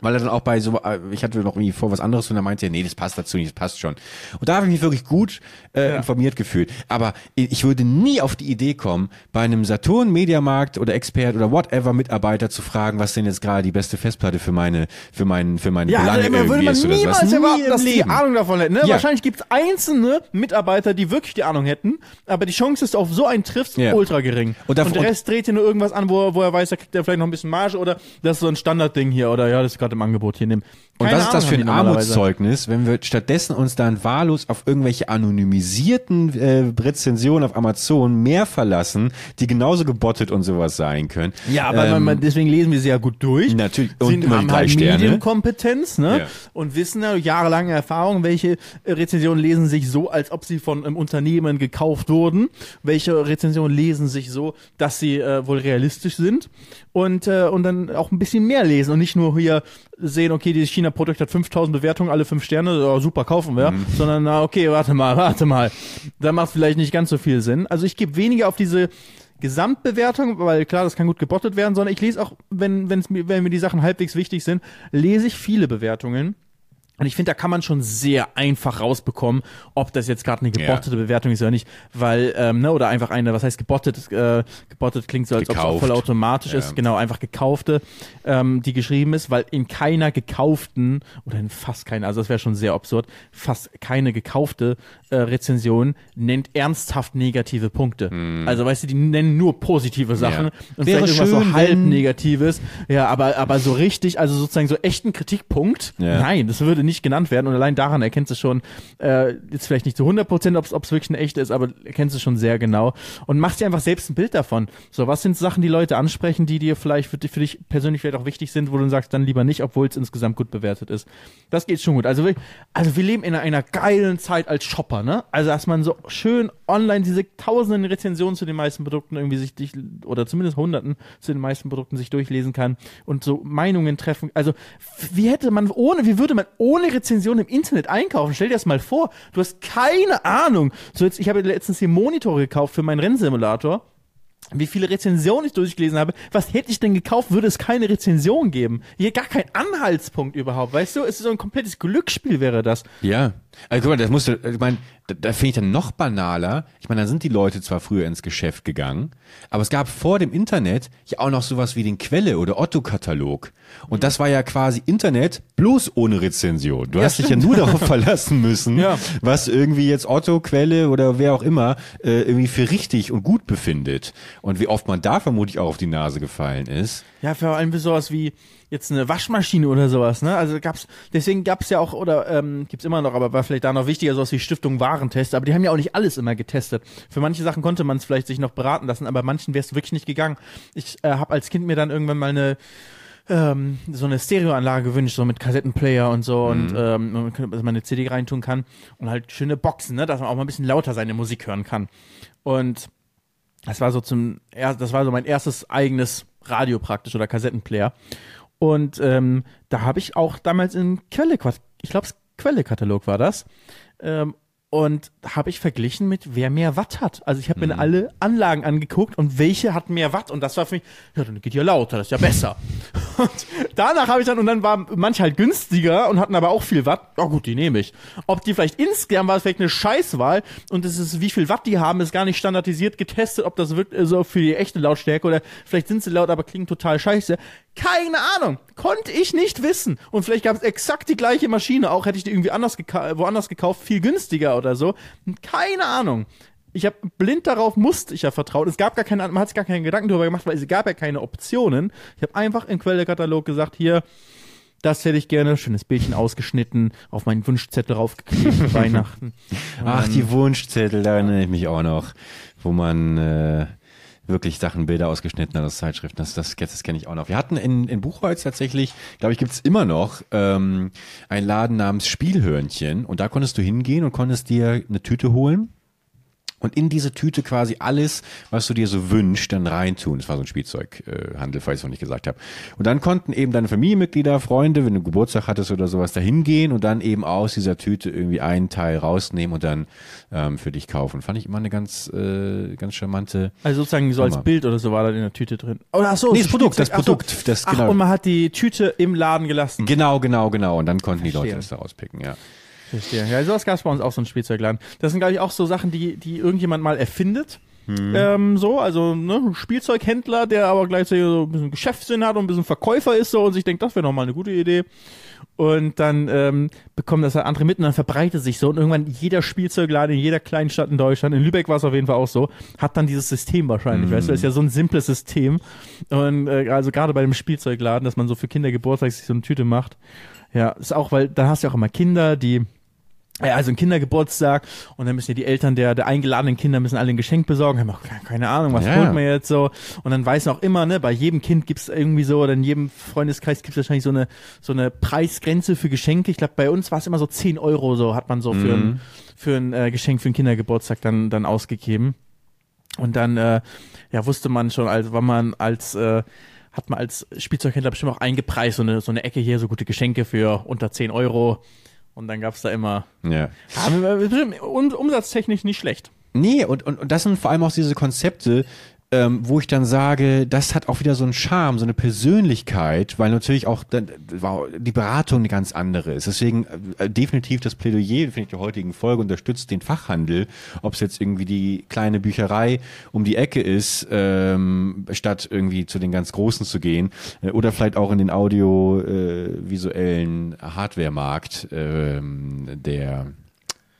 Weil er dann auch bei so, äh, ich hatte noch irgendwie vor was anderes und er meinte, ja, nee, das passt dazu nicht, das passt schon. Und da habe ich mich wirklich gut äh, Ja. informiert gefühlt. Aber ich würde nie auf die Idee kommen, bei einem Saturn, Mediamarkt oder Expert oder whatever Mitarbeiter zu fragen, was denn jetzt gerade die beste Festplatte für meine, für meinen, für meine Ja, Belange also immer würde irgendwie man ist oder sowas. niemals Nie erwarten, dass die. Ahnung davon hätten. Ne? Ja. Wahrscheinlich gibt es einzelne Mitarbeiter, die wirklich die Ahnung hätten, aber die Chance ist auf so einen triffst Ja. ultra gering. Und da- der und- Rest dreht hier nur irgendwas an, wo, er- wo er weiß, da kriegt er vielleicht noch ein bisschen Marge oder das ist so ein Standardding hier oder ja, das ist gerade im Angebot hier. Nimm. Und was ist das für ein. Armutszeugnis, wenn wir stattdessen uns dann wahllos auf irgendwelche anonymisierten äh, Rezensionen auf Amazon mehr verlassen, die genauso gebottet und sowas sein können. Ja, aber Ähm, man, deswegen lesen wir sie ja gut durch. Natürlich. Und Sind, immer haben drei halt Sterne. Medienkompetenz, ne? Ja. Und wissen ja jahrelange Erfahrung, welche äh, Rezensionen lesen sich so, als ob sie von einem Unternehmen gekauft wurden. Welche Rezensionen lesen sich so, dass sie äh, wohl realistisch sind. Und, äh, und dann auch ein bisschen mehr lesen und nicht nur hier sehen, okay, dieses China-Produkt hat 5000 Bewertungen, alle fünf Sterne, ja, super, kaufen wir. Mhm. Sondern, na, okay, warte mal, warte mal. Da macht vielleicht nicht ganz so viel Sinn. Also ich gebe weniger auf diese Gesamtbewertung, weil klar, das kann gut gebottet werden, sondern ich lese auch, wenn, wenn's mir, wenn mir die Sachen halbwegs wichtig sind, lese ich viele Bewertungen. Und ich finde, da kann man schon sehr einfach rausbekommen, ob das jetzt gerade eine gebottete Bewertung ist oder nicht, weil, ähm, ne, oder einfach eine, was heißt gebottet? Äh, gebottet klingt so, als ob es voll automatisch Ja. ist, genau, einfach gekaufte, ähm, die geschrieben ist, weil in keiner gekauften, oder in fast keiner, also das wäre schon sehr absurd, fast keine gekaufte äh, Rezension nennt ernsthaft negative Punkte. Also weißt du, die nennen nur positive Sachen Ja. und Wäre vielleicht irgendwas schön, so halb Negatives. Ja, aber, aber so richtig, also sozusagen so echten Kritikpunkt, Ja. nein, das würde nicht genannt werden. Und allein daran erkennst du schon, äh, jetzt vielleicht nicht zu 100 Prozent, ob es wirklich eine echte ist, aber erkennst du schon sehr genau. Und machst dir einfach selbst ein Bild davon. So, was sind Sachen, die Leute ansprechen, die dir vielleicht für, dich- für dich persönlich vielleicht auch wichtig sind, wo du sagst, dann lieber nicht, obwohl es insgesamt gut bewertet ist. Das geht schon gut. Also, wir- also wir leben in einer, geilen Zeit als Shopper, ne? Also, dass man so schön online diese tausenden Rezensionen zu den meisten Produkten irgendwie sich, oder zumindest hunderten zu den meisten Produkten sich durchlesen kann und so Meinungen treffen. Also, wie hätte man ohne, wie würde man ohne Rezension im Internet einkaufen? Stell dir das mal vor. Du hast keine Ahnung. So jetzt, ich habe letztens hier Monitore gekauft für meinen Rennsimulator wie viele Rezensionen ich durchgelesen habe. Was hätte ich denn gekauft, würde es keine Rezension geben? Hier gar kein Anhaltspunkt überhaupt, weißt du? Es ist so ein komplettes Glücksspiel wäre das. Ja. Also guck mal, das musste, ich meine, da, da finde ich dann noch banaler. Ich meine, da sind die Leute zwar früher ins Geschäft gegangen, aber es gab vor dem Internet ja auch noch sowas wie den Quelle- oder Otto-Katalog. Und das war ja quasi Internet bloß ohne Rezension. Du hast dich ja nur darauf verlassen müssen, Ja. was irgendwie jetzt Otto, Quelle oder wer auch immer äh, irgendwie für richtig und gut befindet. Und wie oft man da vermutlich auch auf die Nase gefallen ist. Ja, vor allem für sowas wie jetzt eine Waschmaschine oder sowas, ne? Also gab's, deswegen gab's ja auch, oder ähm, gibt's immer noch, aber war vielleicht da noch wichtiger, sowas wie Stiftung Warentest, aber die haben ja auch nicht alles immer getestet. Für manche Sachen konnte man es vielleicht sich noch beraten lassen, aber manchen wäre es wirklich nicht gegangen. Ich äh, habe als Kind mir dann irgendwann mal eine ähm, so eine Stereoanlage gewünscht, so mit Kassettenplayer und so und ähm, dass man eine CD reintun kann und halt schöne Boxen, ne, dass man auch mal ein bisschen lauter seine Musik hören kann. Und das war so zum, das war so mein erstes eigenes Radio praktisch oder Kassettenplayer. Und ähm, da habe ich auch damals in Quelle, ich glaube, Quelle-Katalog war das. Ähm, und habe ich verglichen mit, wer mehr Watt hat. Also ich habe mir alle Anlagen angeguckt und welche hat mehr Watt. Und das war für mich, ja, dann geht ja lauter, das ist ja besser. und danach habe ich dann, und dann waren manche halt günstiger und hatten aber auch viel Watt. Ja gut, die nehme ich. Ob die vielleicht insgesamt war es vielleicht eine Scheißwahl und es ist, wie viel Watt die haben, ist gar nicht standardisiert getestet, ob das wirklich so für die echte Lautstärke oder vielleicht sind sie laut, aber klingen total scheiße. Keine Ahnung. Konnte ich nicht wissen. Und vielleicht gab es exakt die gleiche Maschine, auch hätte ich die irgendwie anders geka woanders gekauft, viel günstiger oder so. Keine Ahnung. Ich habe blind darauf musste ich ja vertraut. Es gab gar keine, man hat sich gar keinen Gedanken darüber gemacht, weil es gab ja keine Optionen. Ich habe einfach im Quellekatalog gesagt, hier, das hätte ich gerne, schönes Bildchen ausgeschnitten, auf meinen Wunschzettel raufgeklebt, Weihnachten. Ach, die Wunschzettel, da erinnere ich mich auch noch, wo man äh, wirklich Sachen, Bilder ausgeschnitten aus Zeitschriften. Das, das, das kenne ich auch noch. Wir hatten in, in Buchholz tatsächlich, glaube ich, gibt's immer noch ähm, einen Laden namens Spielhörnchen und da konntest du hingehen und konntest dir eine Tüte holen und in diese Tüte quasi alles, was du dir so wünschst, dann reintun. Das war so ein Spielzeughandel, falls ich es noch nicht gesagt habe. Und dann konnten eben deine Familienmitglieder, Freunde, wenn du Geburtstag hattest oder sowas, da hingehen und dann eben aus dieser Tüte irgendwie einen Teil rausnehmen und dann ähm, für dich kaufen. Fand ich immer eine ganz, äh, ganz charmante. Also sozusagen so als. Bild oder so war da in der Tüte drin. Oh, ach so, Nee, das Produkt, das ach so. Produkt, das- Ach, genau. und man hat die Tüte im Laden gelassen. Genau, genau, genau. Und dann konnten die Verstehe. Leute das da rauspicken, ja. Verstehe. Ja, sowas gab es bei uns auch so ein Spielzeugladen. Das sind, glaube ich, auch so Sachen, die, die irgendjemand mal erfindet. Hm. Ähm, so, also ne, ein Spielzeughändler, der aber gleichzeitig so ein bisschen Geschäftssinn hat und ein bisschen Verkäufer ist so und sich denkt, das wäre noch mal eine gute Idee. Und dann ähm, bekommen das halt andere mit und dann verbreitet sich so und irgendwann jeder Spielzeugladen in jeder kleinen Stadt in Deutschland, in Lübeck war es auf jeden Fall auch so, hat dann dieses System wahrscheinlich, weißt du, das ist ja so ein simples System und äh, also gerade bei dem Spielzeugladen, dass man so für Kinder Geburtstag sich so eine Tüte macht, ja, ist auch, weil da hast du ja auch immer Kinder, die also ein Kindergeburtstag und dann müssen ja die Eltern der, der eingeladenen Kinder müssen alle ein Geschenk besorgen, haben auch ke- keine Ahnung, was Ja. holt man jetzt so und dann weiß man auch immer, ne, bei jedem Kind gibt's irgendwie so oder in jedem Freundeskreis gibt's wahrscheinlich so eine so eine Preisgrenze für Geschenke. Ich glaube, bei uns war es immer so 10 Euro so hat man so für ein für ein äh, Geschenk für einen Kindergeburtstag dann dann ausgegeben und dann äh, ja wusste man schon, also war man als äh, hat man als Spielzeughändler bestimmt auch eingepreist, so eine, so eine Ecke hier, so gute Geschenke für unter 10 Euro. Und dann gab's da immer, Ja. wir bestimmt um, umsatztechnisch nicht schlecht. Nee, und, und, und das sind vor allem auch diese Konzepte, ähm, wo ich dann sage, das hat auch wieder so einen Charme, so eine Persönlichkeit, weil natürlich auch dann, wow, die Beratung eine ganz andere ist. Deswegen äh, definitiv das Plädoyer, finde ich, der heutigen Folge unterstützt den Fachhandel, ob es jetzt irgendwie die kleine Bücherei um die Ecke ist, ähm, statt irgendwie zu den ganz Großen zu gehen, äh, oder vielleicht auch in den audiovisuellen Hardwaremarkt, ähm, der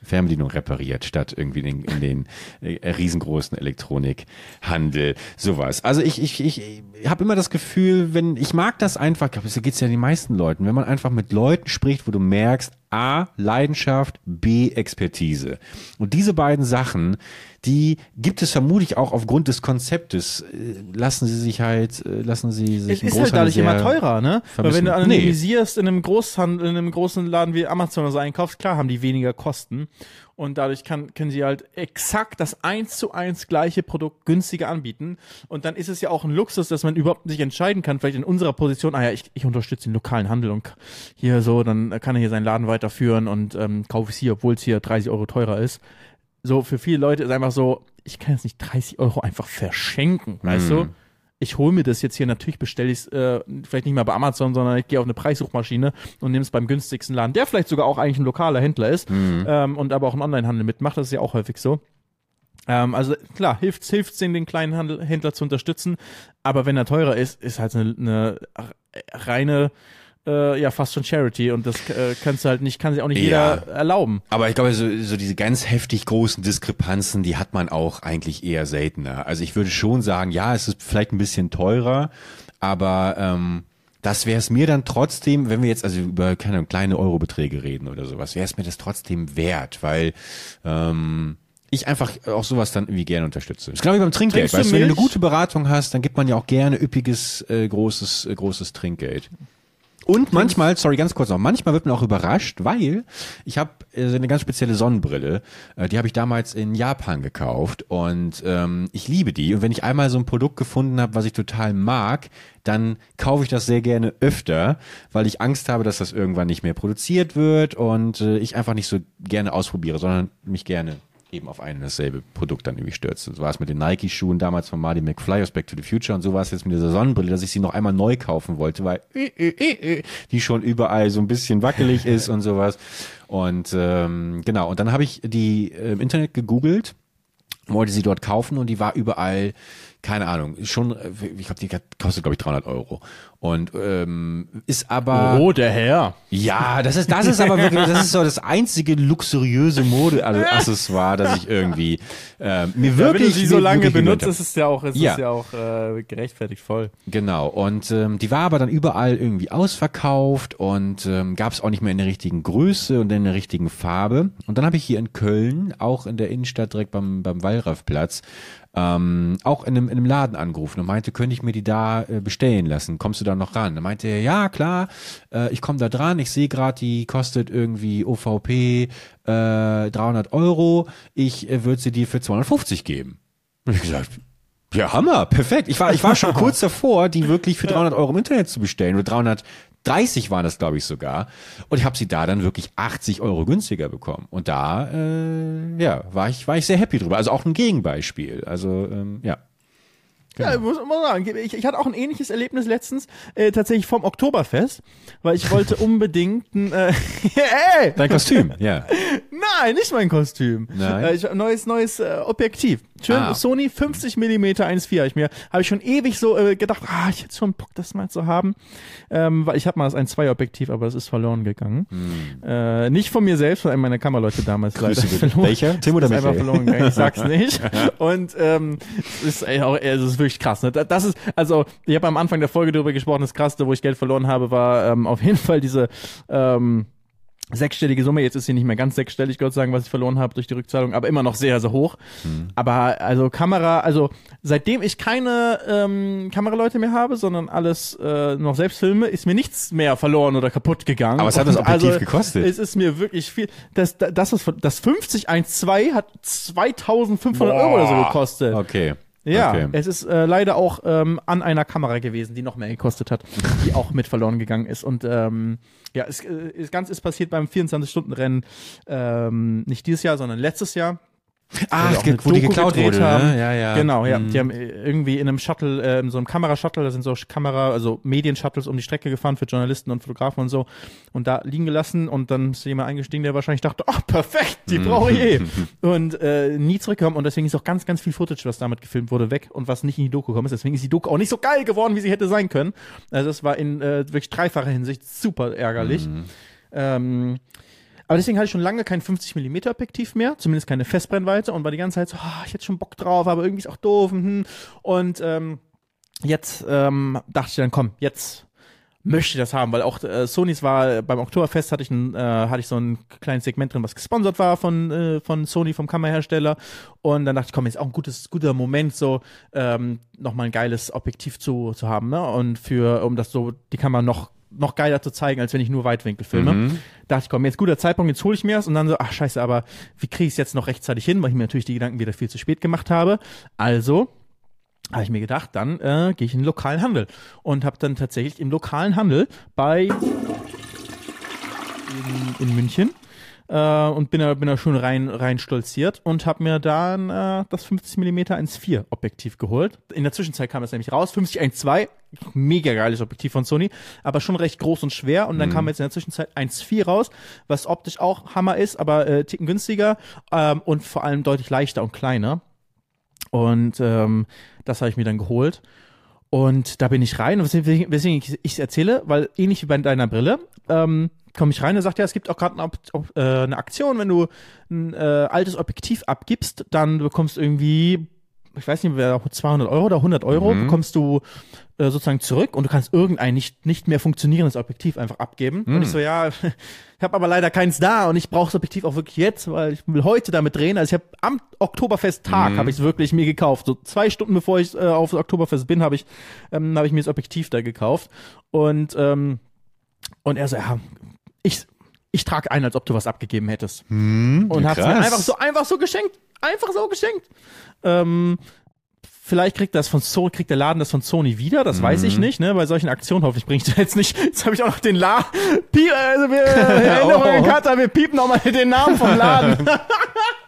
Fernbedienung repariert, statt irgendwie in den, in den äh, riesengroßen Elektronikhandel, sowas. Also ich, ich, ich habe immer das Gefühl, wenn, ich mag das einfach, ich glaube, so geht's ja den meisten Leuten, wenn man einfach mit Leuten spricht, wo du merkst, A, Leidenschaft, B, Expertise. Und diese beiden Sachen, die gibt es vermutlich auch aufgrund des Konzeptes. Äh, Lassen sie sich halt, äh, lassen sie sich Es ist halt dadurch immer teurer, ne? Weil wenn du Nee. anonymisierst in einem Großhandel, in einem großen Laden wie Amazon oder so einkaufst, klar haben die weniger Kosten. Und dadurch kann, können sie halt exakt das eins zu eins gleiche Produkt günstiger anbieten. Und dann ist es ja auch ein Luxus, dass man überhaupt sich entscheiden kann, vielleicht in unserer Position, ah ja, ich, ich unterstütze den lokalen Handel und hier so, dann kann er hier seinen Laden weiterführen und ähm, kaufe es hier, obwohl es hier 30 Euro teurer ist. So, für viele Leute ist einfach so, ich kann jetzt nicht 30 Euro einfach verschenken, weißt du? Ich hole mir das jetzt hier, natürlich bestelle ich es äh, vielleicht nicht mal bei Amazon, sondern ich gehe auf eine Preissuchmaschine und nehme es beim günstigsten Laden, der vielleicht sogar auch eigentlich ein lokaler Händler ist ähm, und aber auch einen Onlinehandel mitmacht, das ist ja auch häufig so. Ähm, also klar, hilft hilft den, den kleinen Handel, Händler zu unterstützen, aber wenn er teurer ist, ist halt eine, eine reine äh, ja fast schon Charity und das äh, kannst du halt nicht, kann sich auch nicht Ja. jeder erlauben. Aber ich glaube, so, so diese ganz heftig großen Diskrepanzen, die hat man auch eigentlich eher seltener. Also ich würde schon sagen, ja, es ist vielleicht ein bisschen teurer, aber ähm, das wäre es mir dann trotzdem, wenn wir jetzt also über keine Ahnung, kleine Eurobeträge reden oder sowas, wäre es mir das trotzdem wert, weil ähm, ich einfach auch sowas dann irgendwie gerne unterstütze. Das genau wie beim Trinkgeld. Weißt du, wenn du eine gute Beratung hast, dann gibt man ja auch gerne üppiges, äh, großes, äh, großes Trinkgeld. Und manchmal, sorry, ganz kurz noch, manchmal wird man auch überrascht, weil ich habe äh, eine ganz spezielle Sonnenbrille, äh, die habe ich damals in Japan gekauft und ähm, ich liebe die. Und wenn ich einmal so ein Produkt gefunden habe, was ich total mag, dann kaufe ich das sehr gerne öfter, weil ich Angst habe, dass das irgendwann nicht mehr produziert wird und äh, ich einfach nicht so gerne ausprobiere, sondern mich gerne eben auf ein und dasselbe Produkt dann irgendwie stürzt. So war es mit den Nike-Schuhen damals von Marty McFly aus Back to the Future und so war es jetzt mit dieser Sonnenbrille, dass ich sie noch einmal neu kaufen wollte, weil äh, äh, äh, äh, die schon überall so ein bisschen wackelig ist und sowas. Und ähm, genau, und dann habe ich die äh, im Internet gegoogelt, wollte sie dort kaufen und die war überall, keine Ahnung, schon, äh, ich glaube, die kostet, glaube ich, 300 Euro. Und ähm, ist aber... Oh, der Herr. Ja, das ist, das ist aber wirklich, das ist so das einzige luxuriöse Mode-Accessoire, das ich irgendwie äh, mir wirklich. Wenn du sie so lange benutzt, ist es ja auch, ist Ja. es ja auch äh, gerechtfertigt voll. Genau. Und ähm, die war aber dann überall irgendwie ausverkauft und ähm, gab es auch nicht mehr in der richtigen Größe und in der richtigen Farbe. Und dann habe ich hier in Köln, auch in der Innenstadt direkt beim, beim Wallraffplatz, ähm, auch in einem, in in einem Laden angerufen und meinte, könnte ich mir die da äh, bestellen lassen? Kommst du da noch ran? Dann meinte er, ja klar, äh, ich komme da dran. Ich sehe gerade, die kostet irgendwie OVP äh, 300 Euro. Ich äh, würde sie dir für 250 geben. Und ich gesagt, ja, Hammer, perfekt. Ich war, ich war schon kurz davor, die wirklich für 300 Euro im Internet zu bestellen oder 330 waren das, glaube ich, sogar. Und ich habe sie da dann wirklich 80 Euro günstiger bekommen. Und da, äh, ja, war ich, war ich sehr happy drüber. Also auch ein Gegenbeispiel. Also, ähm, ja. Ja, ich muss mal sagen, ich, ich hatte auch ein ähnliches Erlebnis letztens, äh, tatsächlich vom Oktoberfest, weil ich wollte unbedingt ein, äh, ey, Dein Kostüm, ja. nein, nicht mein Kostüm. Nein? Äh, ich, neues, neues äh, Objektiv. Schön, Ah. Sony 50 mm 1.4 habe ich mir, habe ich schon ewig so äh, gedacht, ah, ich hätte schon Bock, das mal zu haben, ähm, weil ich habe mal das 1.2 Objektiv, aber das ist verloren gegangen. Äh, nicht von mir selbst, von einem meiner Kammerleute damals leider Hm. Grüße verloren. Welcher? Tim oder Michael? verloren gegangen, ich sag's nicht. Und ähm, es ist, ey, auch, es ist wirklich krass. Ne? Da- Das ist, also ich habe am Anfang der Folge darüber gesprochen, das Krasseste, wo ich Geld verloren habe, war ähm, auf jeden Fall diese ähm, sechsstellige Summe. Jetzt ist sie nicht mehr ganz sechsstellig, Gott sei Dank, was ich verloren habe durch die Rückzahlung, aber immer noch sehr, sehr hoch. Aber also Kamera, also seitdem ich keine ähm, Kameraleute mehr habe, sondern alles äh, noch selbst filme, ist mir nichts mehr verloren oder kaputt gegangen. Aber was hat das Und Objektiv also, gekostet? Es ist mir wirklich viel. Das, das, ist, das 5012 hat 2500 Euro oder so Boah. gekostet. Okay. Ja, Okay. es ist äh, leider auch ähm, an einer Kamera gewesen, die noch mehr gekostet hat, die auch mit verloren gegangen ist. Und ähm, ja, es, äh, das Ganze ist passiert beim 24-Stunden-Rennen, ähm, nicht dieses Jahr, sondern letztes Jahr. Ah, Wo die es gibt, wo die Doku geklaut gedreht wurde, haben. ne? Ja, ja. Genau, ja. Mhm. Die haben irgendwie in einem Shuttle, äh, in so einem Kamerashuttle, da sind so Kamera, also Medienshuttles um die Strecke gefahren für Journalisten und Fotografen und so und da liegen gelassen und dann ist jemand eingestiegen, der wahrscheinlich dachte, oh, perfekt, die brauche ich eh. und äh, nie zurückgekommen und deswegen ist auch ganz, ganz viel Footage, was damit gefilmt wurde, weg und was nicht in die Doku gekommen ist. Deswegen ist die Doku auch nicht so geil geworden, wie sie hätte sein können. Also es war in äh, wirklich dreifacher Hinsicht super ärgerlich. Ähm, aber deswegen hatte ich schon lange kein 50 mm Objektiv mehr, zumindest keine Festbrennweite und war die ganze Zeit so, ah, ich hätte schon Bock drauf, aber irgendwie ist auch doof. Hm. Und ähm, jetzt ähm, dachte ich dann, komm, jetzt möchte ich das haben, weil auch äh, Sonys war beim Oktoberfest hatte ich ein, äh, hatte ich so ein kleines Segment drin, was gesponsert war von äh, von Sony vom Kamerahersteller und dann dachte ich, komm, jetzt auch ein gutes guter Moment so ähm, noch mal ein geiles Objektiv zu zu haben, ne? Und für um das so die Kamera noch noch geiler zu zeigen, als wenn ich nur Weitwinkel filme. Mhm. Dachte ich, komm, jetzt guter Zeitpunkt, jetzt hole ich mir das und dann so, ach scheiße, aber wie kriege ich es jetzt noch rechtzeitig hin, weil ich mir natürlich die Gedanken wieder viel zu spät gemacht habe. Also habe ich mir gedacht, dann äh, gehe ich in den lokalen Handel und habe dann tatsächlich im lokalen Handel bei in, in München äh, und bin da, bin da schon rein, rein stolziert und habe mir dann äh, das 50 mm 1.4 Objektiv geholt. In der Zwischenzeit kam das nämlich raus, 50 1.2, mega geiles Objektiv von Sony, aber schon recht groß und schwer und dann kam jetzt in der Zwischenzeit 1.4 raus, was optisch auch Hammer ist, aber äh, ticken günstiger ähm, und vor allem deutlich leichter und kleiner. Und ähm, das habe ich mir dann geholt. Und da bin ich rein, und weswegen weswegen ich es erzähle, weil ähnlich wie bei deiner Brille, ähm, komme ich rein und sagt, ja, es gibt auch gerade eine, äh, eine Aktion, wenn du ein äh, altes Objektiv abgibst, dann bekommst du irgendwie, ich weiß nicht, wer 200 Euro oder 100 Euro, bekommst du äh, sozusagen zurück und du kannst irgendein nicht, nicht mehr funktionierendes Objektiv einfach abgeben. Und ich so, ja, ich habe aber leider keins da und ich brauche das Objektiv auch wirklich jetzt, weil ich will heute damit drehen. Also ich habe am Oktoberfest-Tag habe ich es wirklich mir gekauft. So zwei Stunden bevor ich äh, auf Oktoberfest bin, habe ich, ähm, habe ich mir das Objektiv da gekauft. Und, ähm, und er so, ja, ich, ich trage ein, als ob du was abgegeben hättest. und hat's mir einfach so, einfach so geschenkt. Einfach so geschenkt. Ähm, Vielleicht kriegt das von so kriegt der Laden das von Sony wieder, das weiß ich nicht, ne? Bei solchen Aktionen hoffentlich bringe ich das jetzt nicht. Jetzt habe ich auch noch den La Piep, also wir Erinnerungen Oh. Cutter, wir piepen noch mal den Namen vom Laden.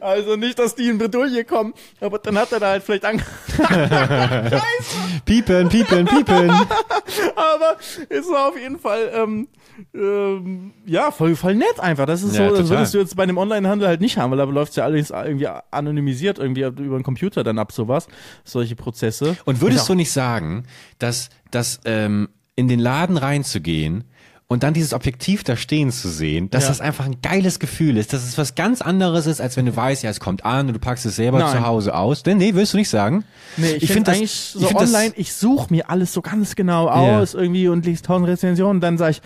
also nicht, dass die in Bredouille kommen, aber dann hat er da halt vielleicht Angst. Piepen, piepen, piepen. aber es war auf jeden Fall ähm, ähm, ja voll voll nett einfach. Das ist Ja, so, das würdest du jetzt bei einem Onlinehandel halt nicht haben, weil da läuft's ja alles irgendwie anonymisiert irgendwie über den Computer dann ab sowas, solche Prozesse. Und würdest Ja. du nicht sagen, dass, dass ähm, in den Laden reinzugehen und dann dieses Objektiv da stehen zu sehen, dass Ja. das einfach ein geiles Gefühl ist, dass es was ganz anderes ist, als wenn du weißt, ja, es kommt an und du packst es selber Nein. zu Hause aus. Denn, nee, willst du nicht sagen? Nee, ich, Ich finde find das- eigentlich ich so find das- online, ich suche mir alles so ganz genau aus irgendwie und lese tausend Rezensionen, dann sage ich,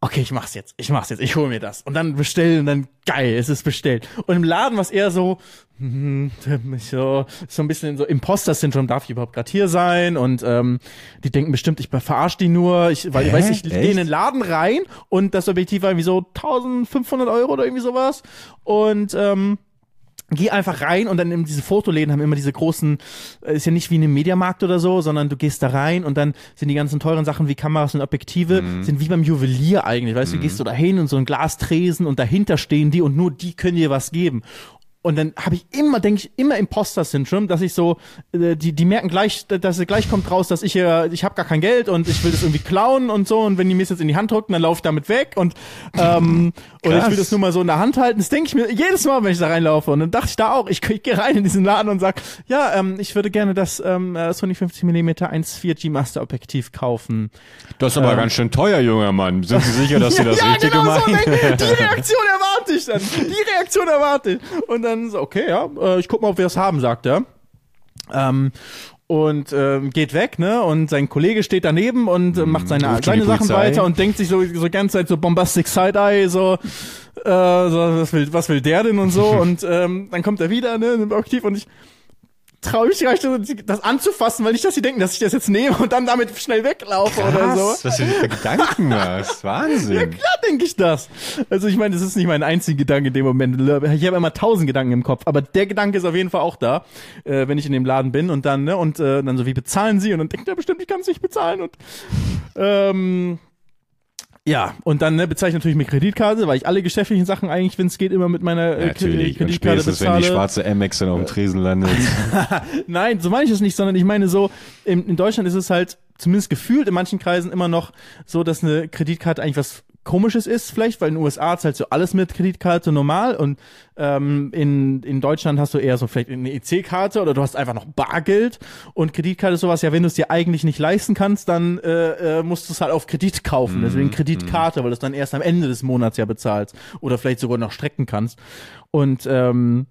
okay, ich mach's jetzt, ich mach's jetzt, ich hole mir das. Und dann bestellen und dann geil, es ist bestellt. Und im Laden was eher so, hm, so, so ein bisschen so Imposter-Syndrom, darf ich überhaupt gerade hier sein? Und ähm, die denken bestimmt, ich verarsche die nur, ich, weil Hä? ich weiß, ich gehe in den Laden rein und das Objektiv war irgendwie so 1500 Euro oder irgendwie sowas. Und ähm, geh einfach rein und dann in diese Fotoläden haben immer diese großen, äh, ist ja nicht wie in einem Mediamarkt oder so, sondern du gehst da rein und dann sind die ganzen teuren Sachen wie Kameras und Objektive, sind wie beim Juwelier eigentlich, weißt du, gehst du da hin und so ein Glastresen und dahinter stehen die und nur die können dir was geben. Und dann habe ich immer, denke ich, immer Imposter-Syndrom, dass ich so, äh, die, die merken gleich, dass gleich kommt raus, dass ich äh, ich habe gar kein Geld und ich will das irgendwie klauen und so. Und wenn die mir das jetzt in die Hand drücken, dann laufe ich damit weg und ähm, oder ich will das nur mal so in der Hand halten. Das denke ich mir jedes Mal, wenn ich da reinlaufe. Und dann dachte ich da auch, ich, ich gehe rein in diesen Laden und sag, ja, ähm, ich würde gerne das ähm, äh, Sony 50 mm 1.4G Master Objektiv kaufen. Das ist aber ganz schön teuer, junger Mann. Sind Sie sicher, dass Sie das ja, Richtige genau so, meinen? ne? Die Reaktion erwarte ich dann. Die Reaktion erwarte ich. Und dann so, okay, ja, äh, ich guck mal, ob wir es haben, sagt er. Ähm, und ähm, geht weg, ne? Und sein Kollege steht daneben und äh, macht seine, schon die seine Sachen weiter und denkt sich so so ganze Zeit so bombastic Side-Eye, so, äh, so was will was will der denn und so und ähm, dann kommt er wieder, ne, im Objektiv und ich traue mich gar nicht, das anzufassen, weil nicht, dass sie denken, dass ich das jetzt nehme und dann damit schnell weglaufe oder so. Krass, was du dir für Gedanken hast. Wahnsinn. Ja, klar denke ich das. Also ich meine, das ist nicht mein einziger Gedanke in dem Moment. Ich habe immer tausend Gedanken im Kopf, aber der Gedanke ist auf jeden Fall auch da, äh, wenn ich in dem Laden bin und dann, ne, und äh, dann so, wie bezahlen sie? Und dann denkt er bestimmt, ich kann es nicht bezahlen und ähm, ja, und dann ne, bezahle ich natürlich mit Kreditkarte, weil ich alle geschäftlichen Sachen eigentlich, wenn es geht, immer mit meiner äh, Natürlich. Und Kreditkarte spätestens, wenn die bezahle. schwarze Amex dann auf dem Tresen landet. Nein, so meine ich es nicht, sondern ich meine so, in, in Deutschland ist es halt zumindest gefühlt in manchen Kreisen immer noch so, dass eine Kreditkarte eigentlich was Komisches ist, vielleicht, weil in den USA halt so alles mit Kreditkarte normal und ähm, in, in Deutschland hast du eher so vielleicht eine EC-Karte oder du hast einfach noch Bargeld und Kreditkarte ist sowas, ja, wenn du es dir eigentlich nicht leisten kannst, dann äh, äh, musst du es halt auf Kredit kaufen, deswegen Kreditkarte, weil du es dann erst am Ende des Monats ja bezahlst oder vielleicht sogar noch strecken kannst. Und ähm,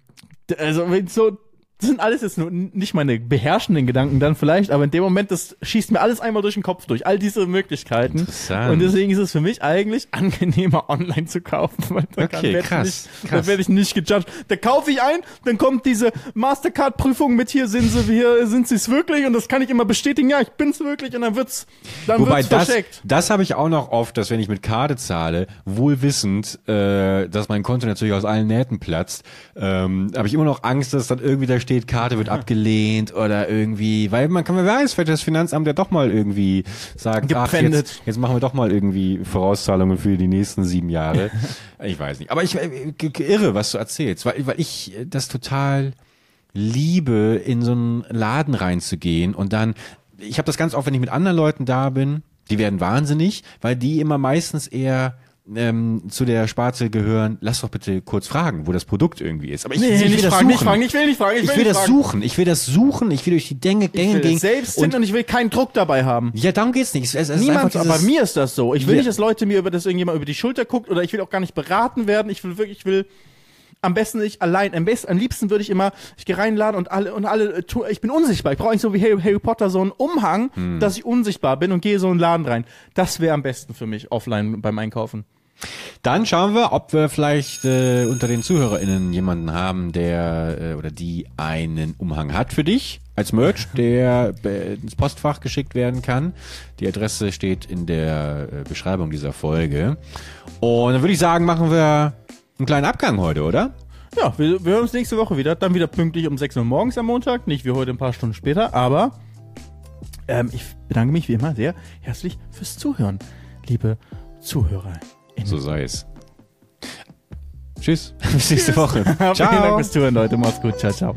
also wenn so das sind alles jetzt nur nicht meine beherrschenden Gedanken dann vielleicht, aber in dem Moment, das schießt mir alles einmal durch den Kopf durch, all diese Möglichkeiten. Interessant. Und deswegen ist es für mich eigentlich angenehmer, online zu kaufen, weil da Okay, krass, nicht, krass. da werde ich nicht gejudged. Da kaufe ich ein, dann kommt diese Mastercard-Prüfung mit hier sind sie, hier sind sie es wirklich und das kann ich immer bestätigen, ja, ich bin's wirklich und dann wird's, dann Wobei wird's das, vercheckt. das habe ich auch noch oft, dass wenn ich mit Karte zahle, wohl wissend, äh, dass mein Konto natürlich aus allen Nähten platzt, ähm, habe ich immer noch Angst, dass dann irgendwie da steht, Karte wird abgelehnt oder irgendwie, weil man kann, man weiß, vielleicht das Finanzamt ja doch mal irgendwie sagt, ach, jetzt, jetzt machen wir doch mal irgendwie Vorauszahlungen für die nächsten sieben Jahre. ich weiß nicht. Aber ich äh, irre, was du erzählst, weil, weil ich äh, das total liebe, in so einen Laden reinzugehen und dann, ich habe das ganz oft, wenn ich mit anderen Leuten da bin, die werden wahnsinnig, weil die immer meistens eher ähm, zu der Sparte gehören, lass doch bitte kurz fragen, wo das Produkt irgendwie ist. Aber ich, Nee, ich will nicht fragen, suchen. nicht fragen, ich will nicht fragen, ich Ich will, will nicht das fragen. suchen, ich will das suchen, ich will durch die Gänge, Ich Gänge will gehen. selbst und, und ich will keinen Druck dabei haben. ja, darum geht's nicht. Es, es Niemand, einfach aber dieses- mir ist das so. Ich will Ja. nicht, dass Leute mir über das irgendjemand über die Schulter guckt oder ich will auch gar nicht beraten werden. Ich will wirklich, ich will am besten nicht allein. Am besten, am liebsten würde ich immer, ich gehe rein in den Laden und alle und alle, äh, ich bin unsichtbar. Ich brauche nicht so wie Harry, Harry Potter so einen Umhang, Hm. dass ich unsichtbar bin und gehe so in den Laden rein. Das wäre am besten für mich offline beim Einkaufen. Dann schauen wir, ob wir vielleicht äh, unter den ZuhörerInnen jemanden haben, der äh, oder die einen Umhang hat für dich als Merch, der äh, ins Postfach geschickt werden kann. Die Adresse steht in der äh, Beschreibung dieser Folge. Und dann würde ich sagen, machen wir einen kleinen Abgang heute, oder? Ja, wir, wir hören uns nächste Woche wieder. Dann wieder pünktlich um 6 Uhr morgens am Montag. Nicht wie heute ein paar Stunden später, aber ähm, ich bedanke mich wie immer sehr herzlich fürs Zuhören, liebe Zuhörer. So sei es. Tschüss. Bis nächste Woche. Vielen Dank Ciao. fürs Zuhören, Leute. Macht's gut. Ciao, ciao.